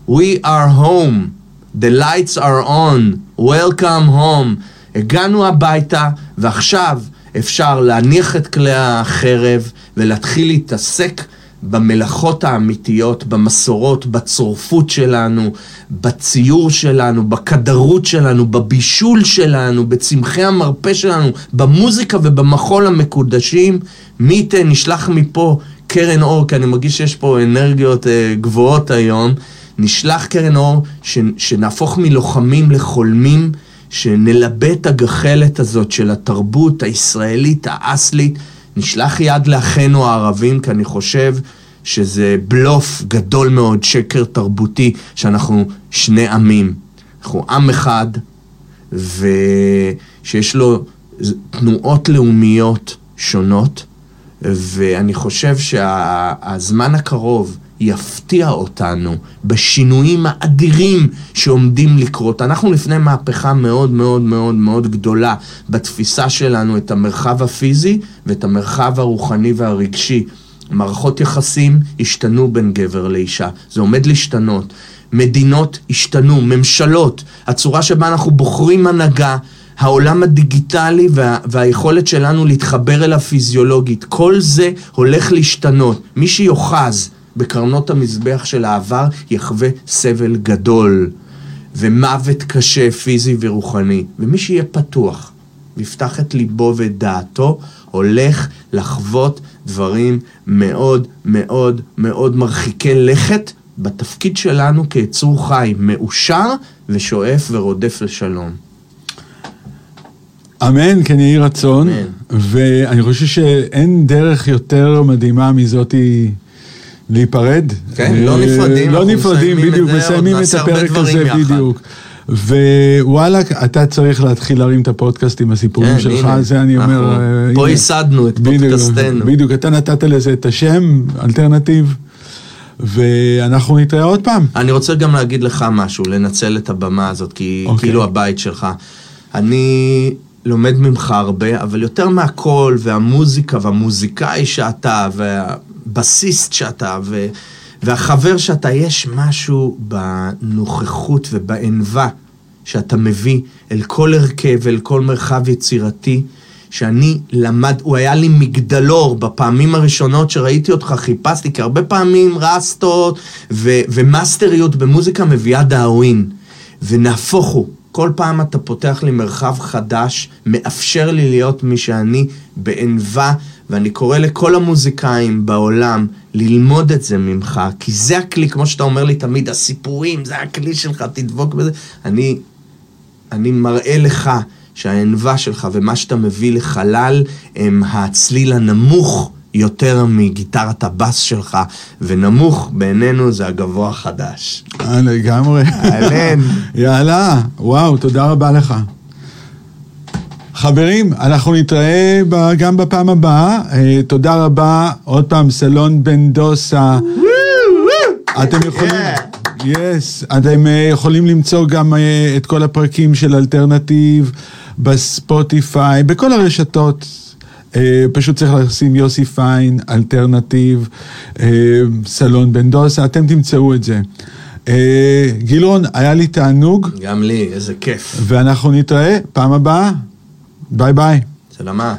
We are home, the lights are on, welcome home. הגענו הביתה, ועכשיו אפשר להניח את כלי החרב ולהתחיל להתעסק במלאכות האמיתיות, במסורות, בצורפות שלנו, בציור שלנו, בכדרות שלנו, בבישול שלנו, בצמחי המרפא שלנו, במוזיקה ובמחול המקודשים. מי ייתן, נשלח מפה קרן אור, כי אני מרגיש שיש פה אנרגיות אה, גבוהות היום. נשלח קרן אור, ש, שנהפוך מלוחמים לחולמים, שנלבה את הגחלת הזאת של התרבות הישראלית, האסלית. נשלח יד לאחינו הערבים, כי אני חושב שזה בלוף גדול מאוד, שקר תרבותי, שאנחנו שני עמים. אנחנו עם אחד, ושיש לו תנועות לאומיות שונות, ואני חושב שהזמן הקרוב יפתיע אותנו בשינויים האדירים שעומדים לקרות. אנחנו לפני מהפכה מאוד מאוד מאוד מאוד גדולה בתפיסה שלנו את המרחב הפיזי ואת המרחב הרוחני והרגשי. מערכות יחסים השתנו בין גבר לאישה, זה עומד להשתנות. מדינות השתנו, ממשלות, הצורה שבה אנחנו בוחרים הנהגה, העולם הדיגיטלי וה, והיכולת שלנו להתחבר אליו פיזיולוגית, כל זה הולך להשתנות. מי שיוחז בקרנות המזבח של העבר יחווה סבל גדול ומוות קשה פיזי ורוחני. ומי שיהיה פתוח ויפתח את ליבו ואת דעתו, הולך לחוות דברים מאוד מאוד מאוד מרחיקי לכת בתפקיד שלנו כיצור חי, מאושר ושואף ורודף לשלום. אמן, כן יהי רצון. אמן. ואני חושב שאין דרך יותר מדהימה מזאתי להיפרד. כן, לא אה, נפרדים. לא נפרדים, בדיוק, מסיימים את הפרק הזה, בדיוק. ווואלה, אתה צריך להתחיל להרים את הפודקאסט עם הסיפורים כן, שלך, הנה, זה אני אומר... אנחנו, אה, פה ייסדנו את פודקאסטנו. בדיוק, אתה נתת לזה את השם, אלטרנטיב, ואנחנו נתראה עוד פעם. אני רוצה גם להגיד לך משהו, לנצל את הבמה הזאת, כי אוקיי. כאילו הבית שלך. אני לומד ממך הרבה, אבל יותר מהכל, והמוזיקה והמוזיקאי שאתה, והבסיסט שאתה, ו... והחבר שאתה, יש משהו בנוכחות ובענווה שאתה מביא אל כל הרכב, אל כל מרחב יצירתי, שאני למד, הוא היה לי מגדלור בפעמים הראשונות שראיתי אותך, חיפשתי, כי הרבה פעמים רסטות ו- ומאסטריות במוזיקה מביאה דאווין, ונהפוך הוא. כל פעם אתה פותח לי מרחב חדש, מאפשר לי להיות מי שאני בענווה, ואני קורא לכל המוזיקאים בעולם ללמוד את זה ממך, כי זה הכלי, כמו שאתה אומר לי תמיד, הסיפורים, זה הכלי שלך, תדבוק בזה. אני, אני מראה לך שהענווה שלך ומה שאתה מביא לחלל הם הצליל הנמוך. יותר מגיטרת הבאס שלך, ונמוך בעינינו זה הגבוה החדש. אה, לגמרי. אהלן. יאללה, וואו, תודה רבה לך. חברים, אנחנו נתראה גם בפעם הבאה. אה, תודה רבה. עוד פעם, סלון בן דוסה. אתם יכולים... yes, yes, אתם uh, יכולים למצוא גם uh, את כל הפרקים של אלטרנטיב בספוטיפיי, בכל הרשתות. אה, פשוט צריך לשים יוסי פיין, אלטרנטיב, אה, סלון בן דוסה, אתם תמצאו את זה. אה, גילרון, היה לי תענוג. גם לי, איזה כיף. ואנחנו נתראה פעם הבאה. ביי ביי. סלמה.